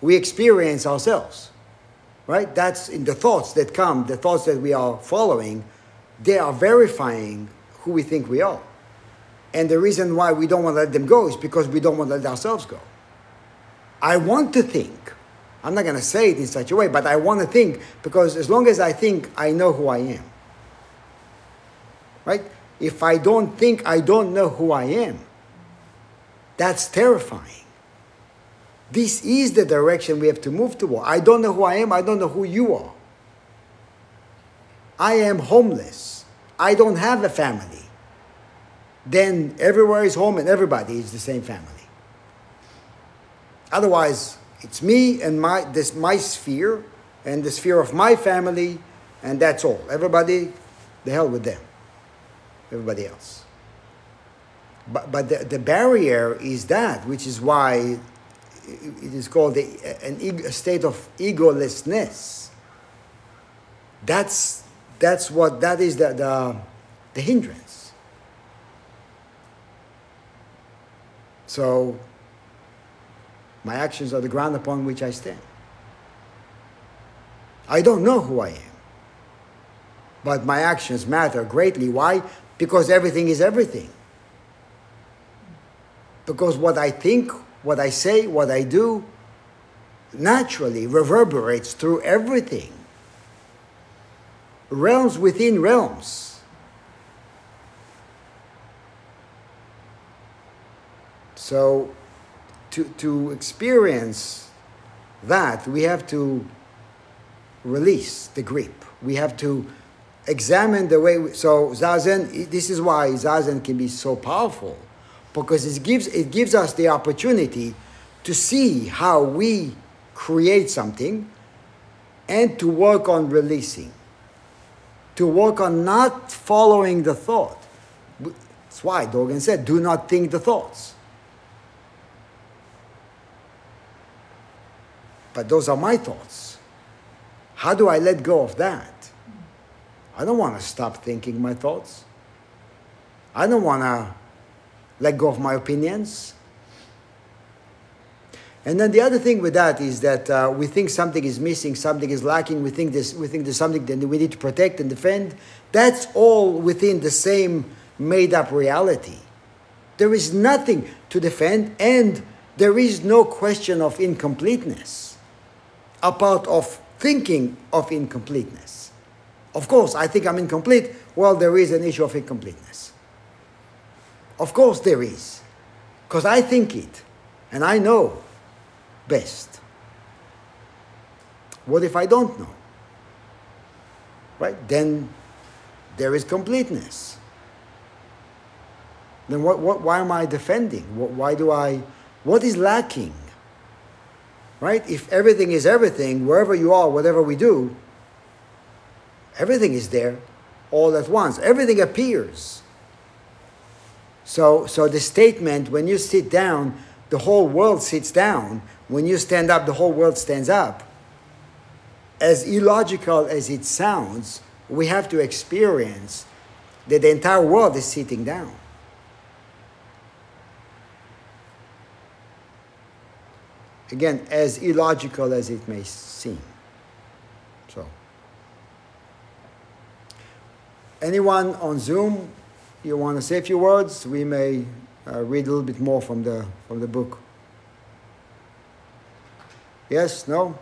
we experience ourselves, right? That's in the thoughts that come, the thoughts that we are following, they are verifying who we think we are. And the reason why we don't want to let them go is because we don't want to let ourselves go. I want to think. I'm not going to say it in such a way, but I want to think because as long as I think, I know who I am. Right? If I don't think, I don't know who I am. That's terrifying. This is the direction we have to move toward. I don't know who I am, I don't know who you are. I am homeless. I don't have a family then everywhere is home and everybody is the same family. Otherwise, it's me and my this my sphere and the sphere of my family, and that's all. Everybody, the hell with them. Everybody else. But but the, the barrier is that, which is why it is called a, an a state of egolessness. That's that's what that is the the, the hindrance. So, my actions are the ground upon which I stand. I don't know who I am, but my actions matter greatly. Why? Because everything is everything. Because what I think, what I say, what I do naturally reverberates through everything. Realms within realms. So, to, to experience that, we have to release the grip. We have to examine the way. We, so, Zazen, this is why Zazen can be so powerful, because it gives, it gives us the opportunity to see how we create something and to work on releasing, to work on not following the thought. That's why Dogen said, do not think the thoughts. But those are my thoughts. How do I let go of that? I don't want to stop thinking my thoughts. I don't want to let go of my opinions. And then the other thing with that is that uh, we think something is missing, something is lacking. We think this, we think there's something that we need to protect and defend. That's all within the same made-up reality. There is nothing to defend, and there is no question of incompleteness a part of thinking of incompleteness. Of course, I think I'm incomplete. Well, there is an issue of incompleteness. Of course, there is. Because I think it, and I know best. What if I don't know? Right? Then there is completeness. Then what, what, why am I defending? What, why do I, what is lacking? Right? If everything is everything, wherever you are, whatever we do, everything is there all at once. Everything appears. So, so the statement, when you sit down, the whole world sits down. When you stand up, the whole world stands up. As illogical as it sounds, we have to experience that the entire world is sitting down. Again, as illogical as it may seem. So, anyone on Zoom, you want to say a few words? We may uh, read a little bit more from the from the book. Yes? No?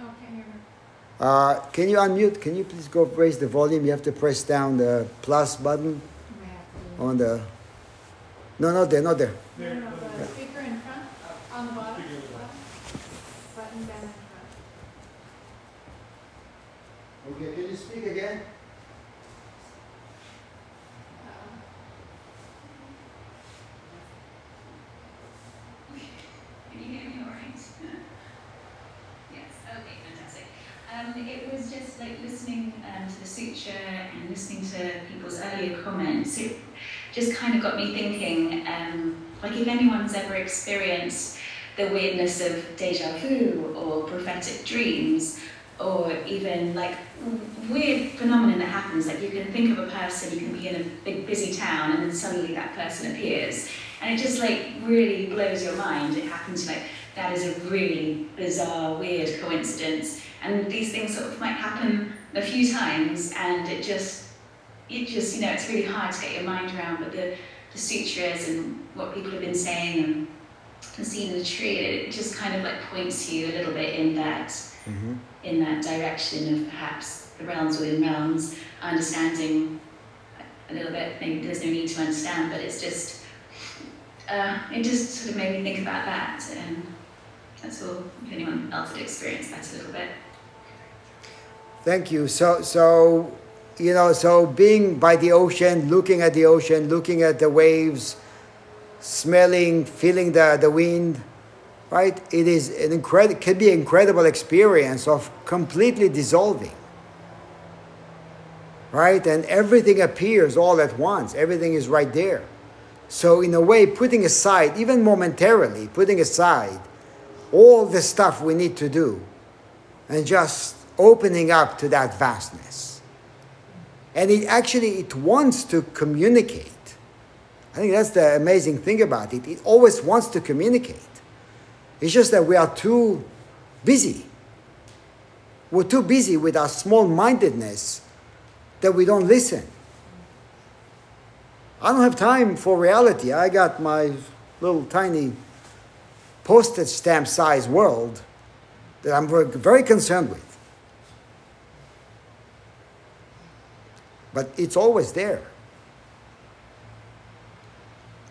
Oh.
Uh, can you unmute? Can you please go raise the volume? You have to press down the plus button
I might have to-
on the. No, not there, not there.
No, no, no, the speaker in front, on the bottom,
Speaker in the bottom.
button down in front.
Okay, can you speak again?
It was just like listening um, to the sutra and listening to people's earlier comments. It just kind of got me thinking, um, like if anyone's ever experienced the weirdness of deja vu or prophetic dreams, or even like weird phenomenon that happens, like you can think of a person, you can be in a big busy town, and then suddenly that person appears and it just like really blows your mind. It happens like that is a really bizarre, weird coincidence, and these things sort of might happen a few times, and it just, it just you know, it's really hard to get your mind around. But the the sutras and what people have been saying and the scene in the tree, it just kind of like points you a little bit in that
Mm-hmm.
in that direction of perhaps the realms within realms, understanding a little bit. Maybe there's no need to understand, but it's just uh, it just sort of made me think about that, and that's all. If anyone else had experienced that a little bit.
Thank you. So, so, you know, so being by the ocean, looking at the ocean, looking at the waves, smelling, feeling the, the wind, right? It is an incredible, can be incredible experience of completely dissolving, right? And everything appears all at once. Everything is right there. So, in a way, putting aside, even momentarily, putting aside all the stuff we need to do, and just opening up to that vastness. And it actually it wants to communicate. I think that's the amazing thing about it. It always wants to communicate. It's just that we are too busy. We're too busy with our small mindedness that we don't listen. I don't have time for reality. I got my little tiny postage stamp size world that I'm very, very concerned with. But it's always there.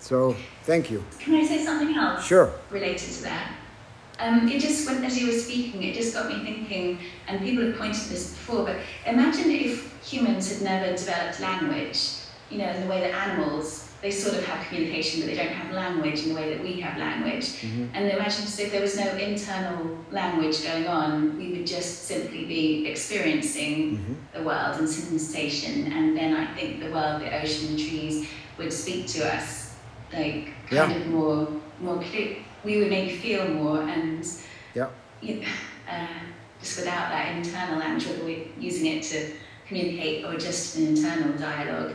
So, thank you.
Can I say something else?
Sure.
related to that. Um, it just, when, as you were speaking, it just got me thinking, and people have pointed this before, but imagine if humans had never developed language, you know, in the way that animals, they sort of have communication, but they don't have language in the way that we have language.
Mhm.
And imagine if there was no internal language going on, we would just simply be experiencing
Mhm.
the world and sensation, and then I think the world, the ocean, the trees would speak to us like kind
Yeah.
of more, more clear. We would maybe feel more, and
Yeah.
you, uh, just without that internal language, we're using it to communicate or just an internal dialogue.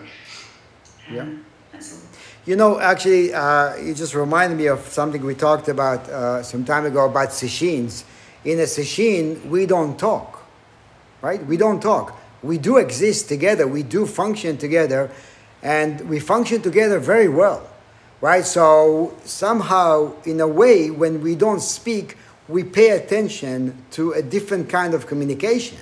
Um,
Yeah.
That's all.
You know, actually, uh, you just reminded me of something we talked about uh, some time ago about sesshin. In a sesshin, we don't talk, right? We don't talk. We do exist together. We do function together, and we function together very well, right? So somehow, in a way, when we don't speak, we pay attention to a different kind of communication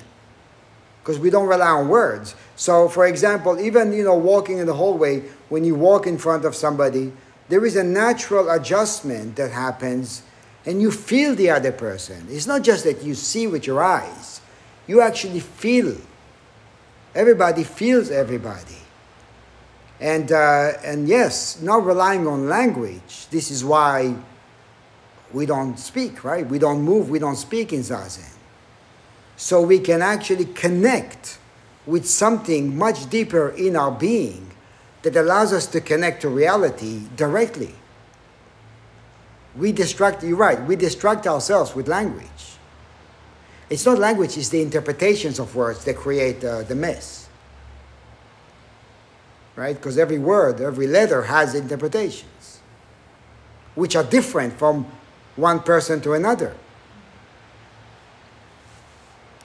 because we don't rely on words. So, for example, even you know, walking in the hallway, when you walk in front of somebody, there is a natural adjustment that happens, and you feel the other person. It's not just that you see with your eyes; you actually feel. Everybody feels everybody. And uh, and yes, not relying on language. This is why we don't speak, right? We don't move, we don't speak in Zazen. So we can actually connect with something much deeper in our being that allows us to connect to reality directly. We distract, you're right, we distract ourselves with language. It's not language, it's the interpretations of words that create uh, the mess. Right? Because every word, every letter has interpretations, which are different from one person to another.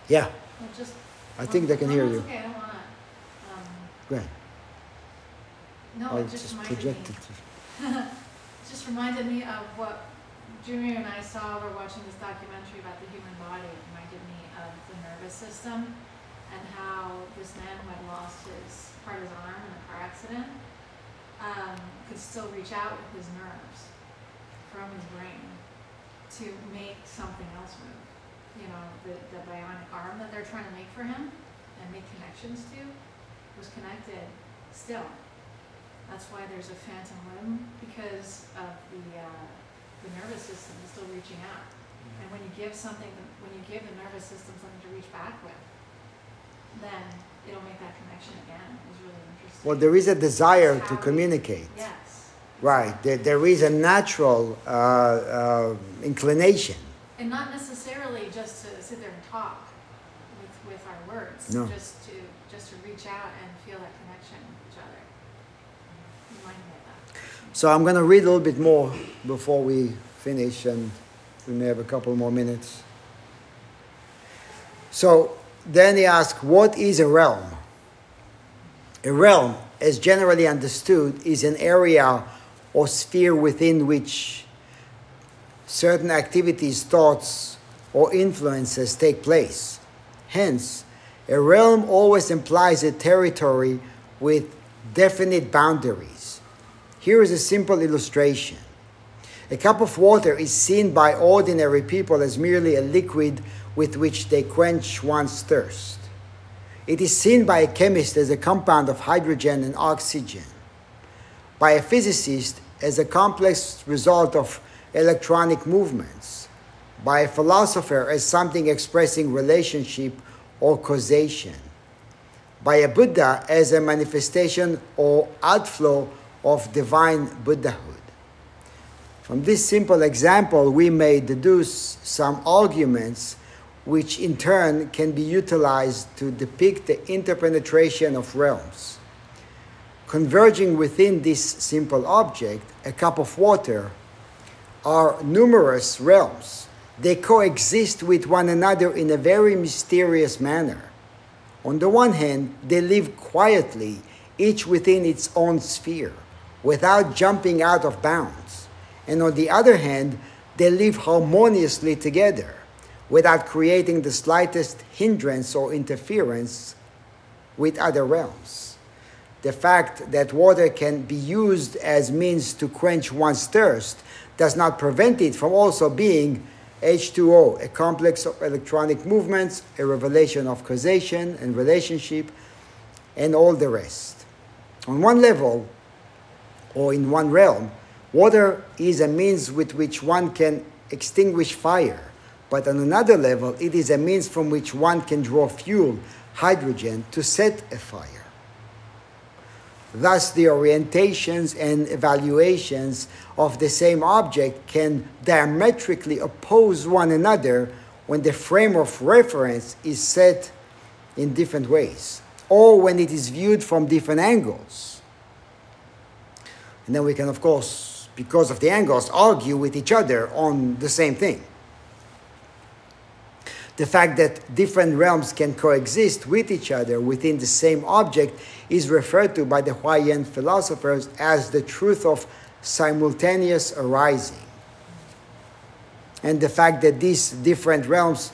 Yeah,
Well, just.
I think they can
no,
hear you.
okay, I wanna, um,
Go ahead.
no,
I'll
it just
just
reminded me.
project it. to-
just reminded me of what Junior and I saw, we're watching this documentary about the human body, it reminded me of the nervous system and how this man who had lost his, part of his arm car accident, um, could still reach out with his nerves from his brain to make something else move. You know, the, the bionic arm that they're trying to make for him and make connections to was connected still. That's why there's a phantom limb, because of the, uh, the nervous system is still reaching out. And when you give something, when you give the nervous system something to reach back with, then it'll make that connection again, really interesting.
Well, there is a desire to communicate.
Yes.
Right, there, there is a natural uh, uh, inclination.
And not necessarily just to sit there and talk with, with our words.
No.
Just to, just to reach out and feel that connection with each other. Remind me of that.
So I'm going to read a little bit more before we finish, and we may have a couple more minutes. So then he asks, What is a realm? A realm, as generally understood, is an area or sphere within which certain activities, thoughts, or influences take place. Hence, a realm always implies a territory with definite boundaries. Here is a simple illustration. A cup of water is seen by ordinary people as merely a liquid with which they quench one's thirst. It is seen by a chemist as a compound of hydrogen and oxygen, by a physicist as a complex result of electronic movements, by a philosopher as something expressing relationship or causation, by a Buddha as a manifestation or outflow of divine Buddhahood. From this simple example, we may deduce some arguments which in turn can be utilized to depict the interpenetration of realms. Converging within this simple object, a cup of water, are numerous realms. They coexist with one another in a very mysterious manner. On the one hand, they live quietly, each within its own sphere, without jumping out of bounds. And on the other hand, they live harmoniously together, without creating the slightest hindrance or interference with other realms. The fact that water can be used as means to quench one's thirst does not prevent it from also being H2O, a complex of electronic movements, a revelation of causation and relationship, and all the rest. On one level, or in one realm, water is a means with which one can extinguish fire, but on another level, it is a means from which one can draw fuel, hydrogen, to set a fire. Thus, the orientations and evaluations of the same object can diametrically oppose one another when the frame of reference is set in different ways, or when it is viewed from different angles. And then we can, of course, because of the angles, argue with each other on the same thing. The fact that different realms can coexist with each other within the same object is referred to by the Huayan philosophers as the truth of simultaneous arising. And the fact that these different realms,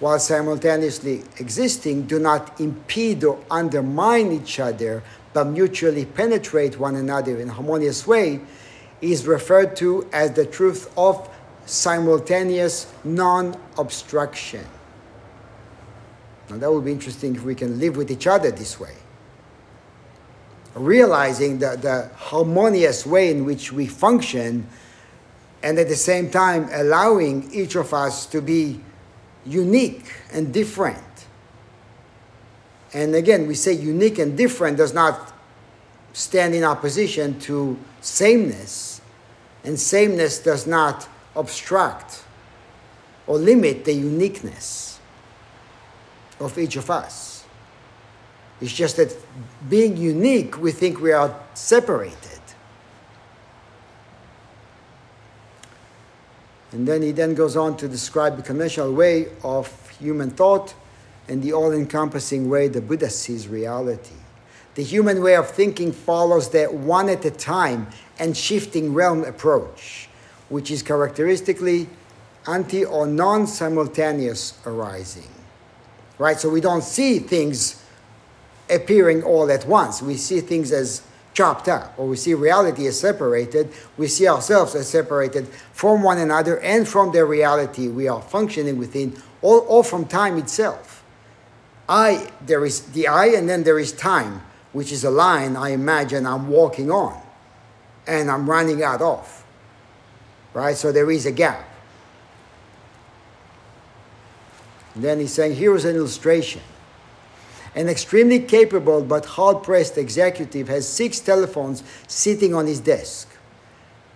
while simultaneously existing, do not impede or undermine each other, but mutually penetrate one another in a harmonious way, is referred to as the truth of simultaneous non obstruction. Now, that would be interesting if we can live with each other this way. Realizing the, the harmonious way in which we function and at the same time allowing each of us to be unique and different. And again, we say unique and different does not stand in opposition to sameness, and sameness does not obstruct or limit the uniqueness of each of us. It's just that being unique, we think we are separated. And then he then goes on to describe the conventional way of human thought and the all encompassing way the Buddha sees reality. The human way of thinking follows that one at a time and shifting realm approach, which is characteristically anti or non simultaneous arising. Right? So we don't see things appearing all at once. We see things as chopped up, or we see reality as separated. We see ourselves as separated from one another and from the reality we are functioning within, or, or from time itself. I, there is the I, and then there is time, which is a line I imagine I'm walking on and I'm running out of. Right? So there is a gap. And then he's saying, here is an illustration. An extremely capable but hard pressed executive has six telephones sitting on his desk,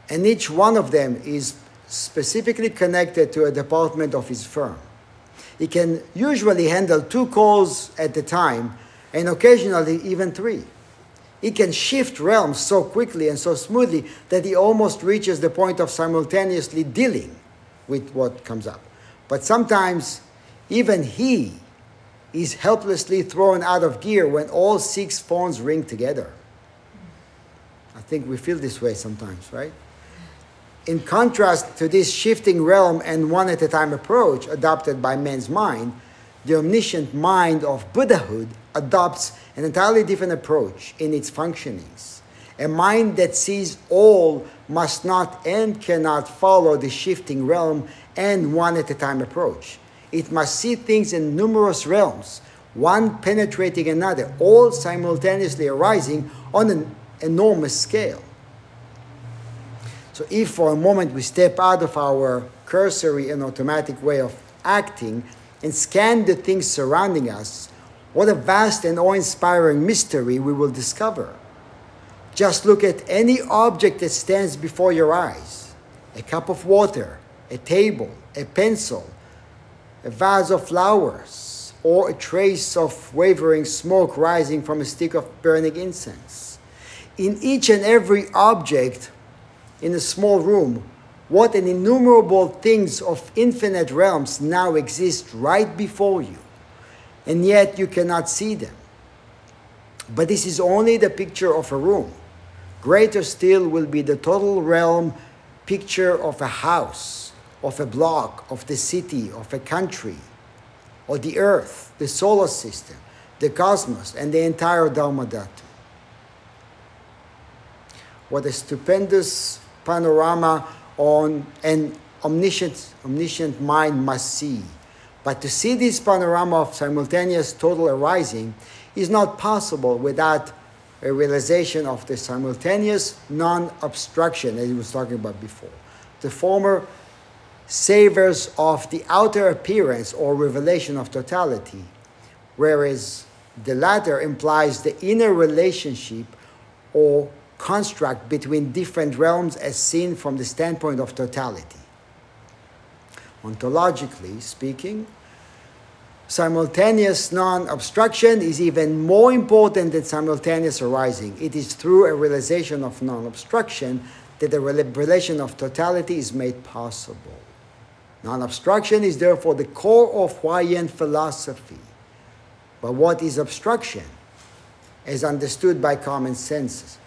and each one of them is specifically connected to a department of his firm. He can usually handle two calls at a time, and occasionally even three. He can shift realms so quickly and so smoothly that he almost reaches the point of simultaneously dealing with what comes up. But sometimes even he is helplessly thrown out of gear when all six phones ring together. I think we feel this way sometimes, right? In contrast to this shifting realm and one at a time approach adopted by man's mind, the omniscient mind of Buddhahood adopts an entirely different approach in its functionings. A mind that sees all must not and cannot follow the shifting realm and one at a time approach. It must see things in numerous realms, one penetrating another, all simultaneously arising on an enormous scale. So, if for a moment we step out of our cursory and automatic way of acting and scan the things surrounding us, what a vast and awe inspiring mystery we will discover. Just look at any object that stands before your eyes a cup of water, a table, a pencil, a vase of flowers, or a trace of wavering smoke rising from a stick of burning incense. In each and every object in a small room, what an innumerable things of infinite realms now exist right before you, and yet you cannot see them. But this is only the picture of a room. Greater still will be the total realm picture of a house of a block, of the city, of a country, or the earth, the solar system, the cosmos, and the entire Dharmadhatu. What a stupendous panorama on an omniscient, omniscient mind must see. But to see this panorama of simultaneous total arising is not possible without a realization of the simultaneous non obstruction, as he was talking about before. The former savors of the outer appearance or revelation of totality, whereas the latter implies the inner relationship or construct between different realms as seen from the standpoint of totality. Ontologically speaking, simultaneous non obstruction is even more important than simultaneous arising. It is through a realization of non obstruction that the relation of totality is made possible. Non obstruction is therefore the core of Huayan philosophy. But what is obstruction? As understood by common sense.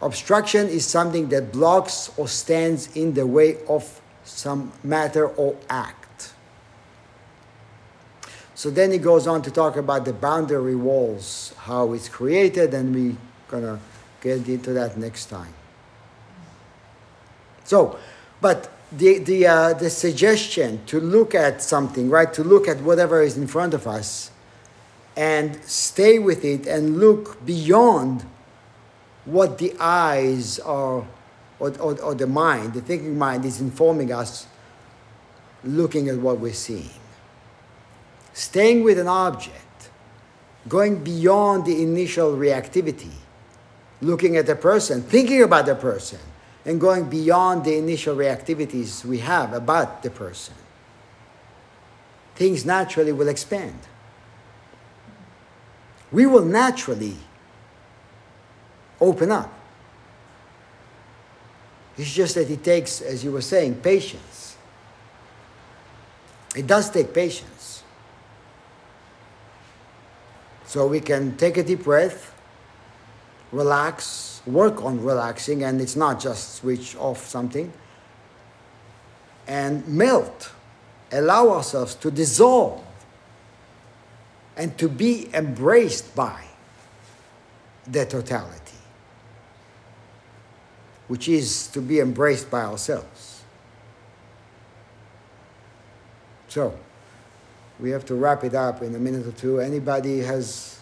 Obstruction is something that blocks or stands in the way of some matter or act. So then he goes on to talk about the boundary walls, how it's created, and we're going to get into that next time. So, but the, the, uh, the suggestion to look at something, right, to look at whatever is in front of us and stay with it and look beyond what the eyes are or, or, or the mind, the thinking mind, is informing us looking at what we're seeing. Staying with an object, going beyond the initial reactivity, looking at the person, thinking about the person, and going beyond the initial reactivities we have about the person, things naturally will expand. We will naturally open up. It's just that it takes, as you were saying, patience. It does take patience. So we can take a deep breath, relax, work on relaxing, and it's not just switch off something, and melt, allow ourselves to dissolve and to be embraced by the totality, which is to be embraced by ourselves. So, we have to wrap it up in a minute or two. Anybody has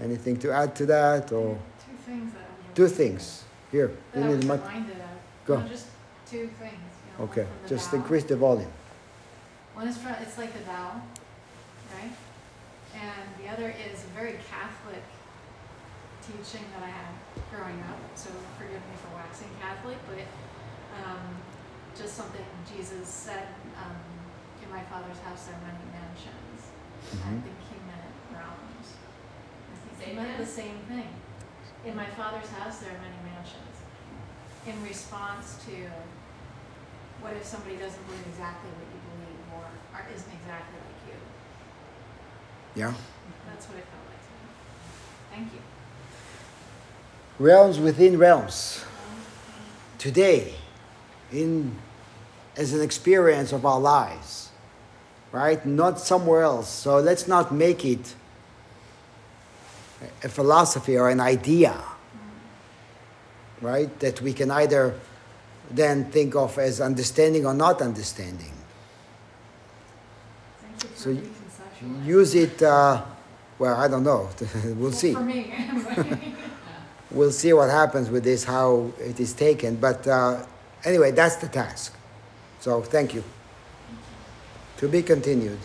anything to add to that, or
Two things
two things here?
That I was reminded of.
Go.
No, just two things, you know,
Okay, just
Tao.
increase the volume.
One is from, it's like the Tao, right? And the other is a very Catholic teaching that I had growing up, so forgive me for waxing Catholic, but, um, just something Jesus said, um, in my father's house there are many mansions. I
Mhm.
think he meant realms. I think he meant the same thing. In my father's house there are many mansions. In response to, what if somebody doesn't believe exactly what you believe or, or isn't exactly like you?
Yeah?
That's what it felt like to me. Thank you.
Realms within realms. Today, in as an experience of our lives, right? Not somewhere else. So let's not make it a philosophy or an idea, right? That we can either then think of as understanding or not understanding.
Thank you for
So. Use it, uh, well, I don't know. we'll
Well,
see. We'll see what happens with this, how it is taken. But uh, anyway, that's the task. So thank you. To be continued.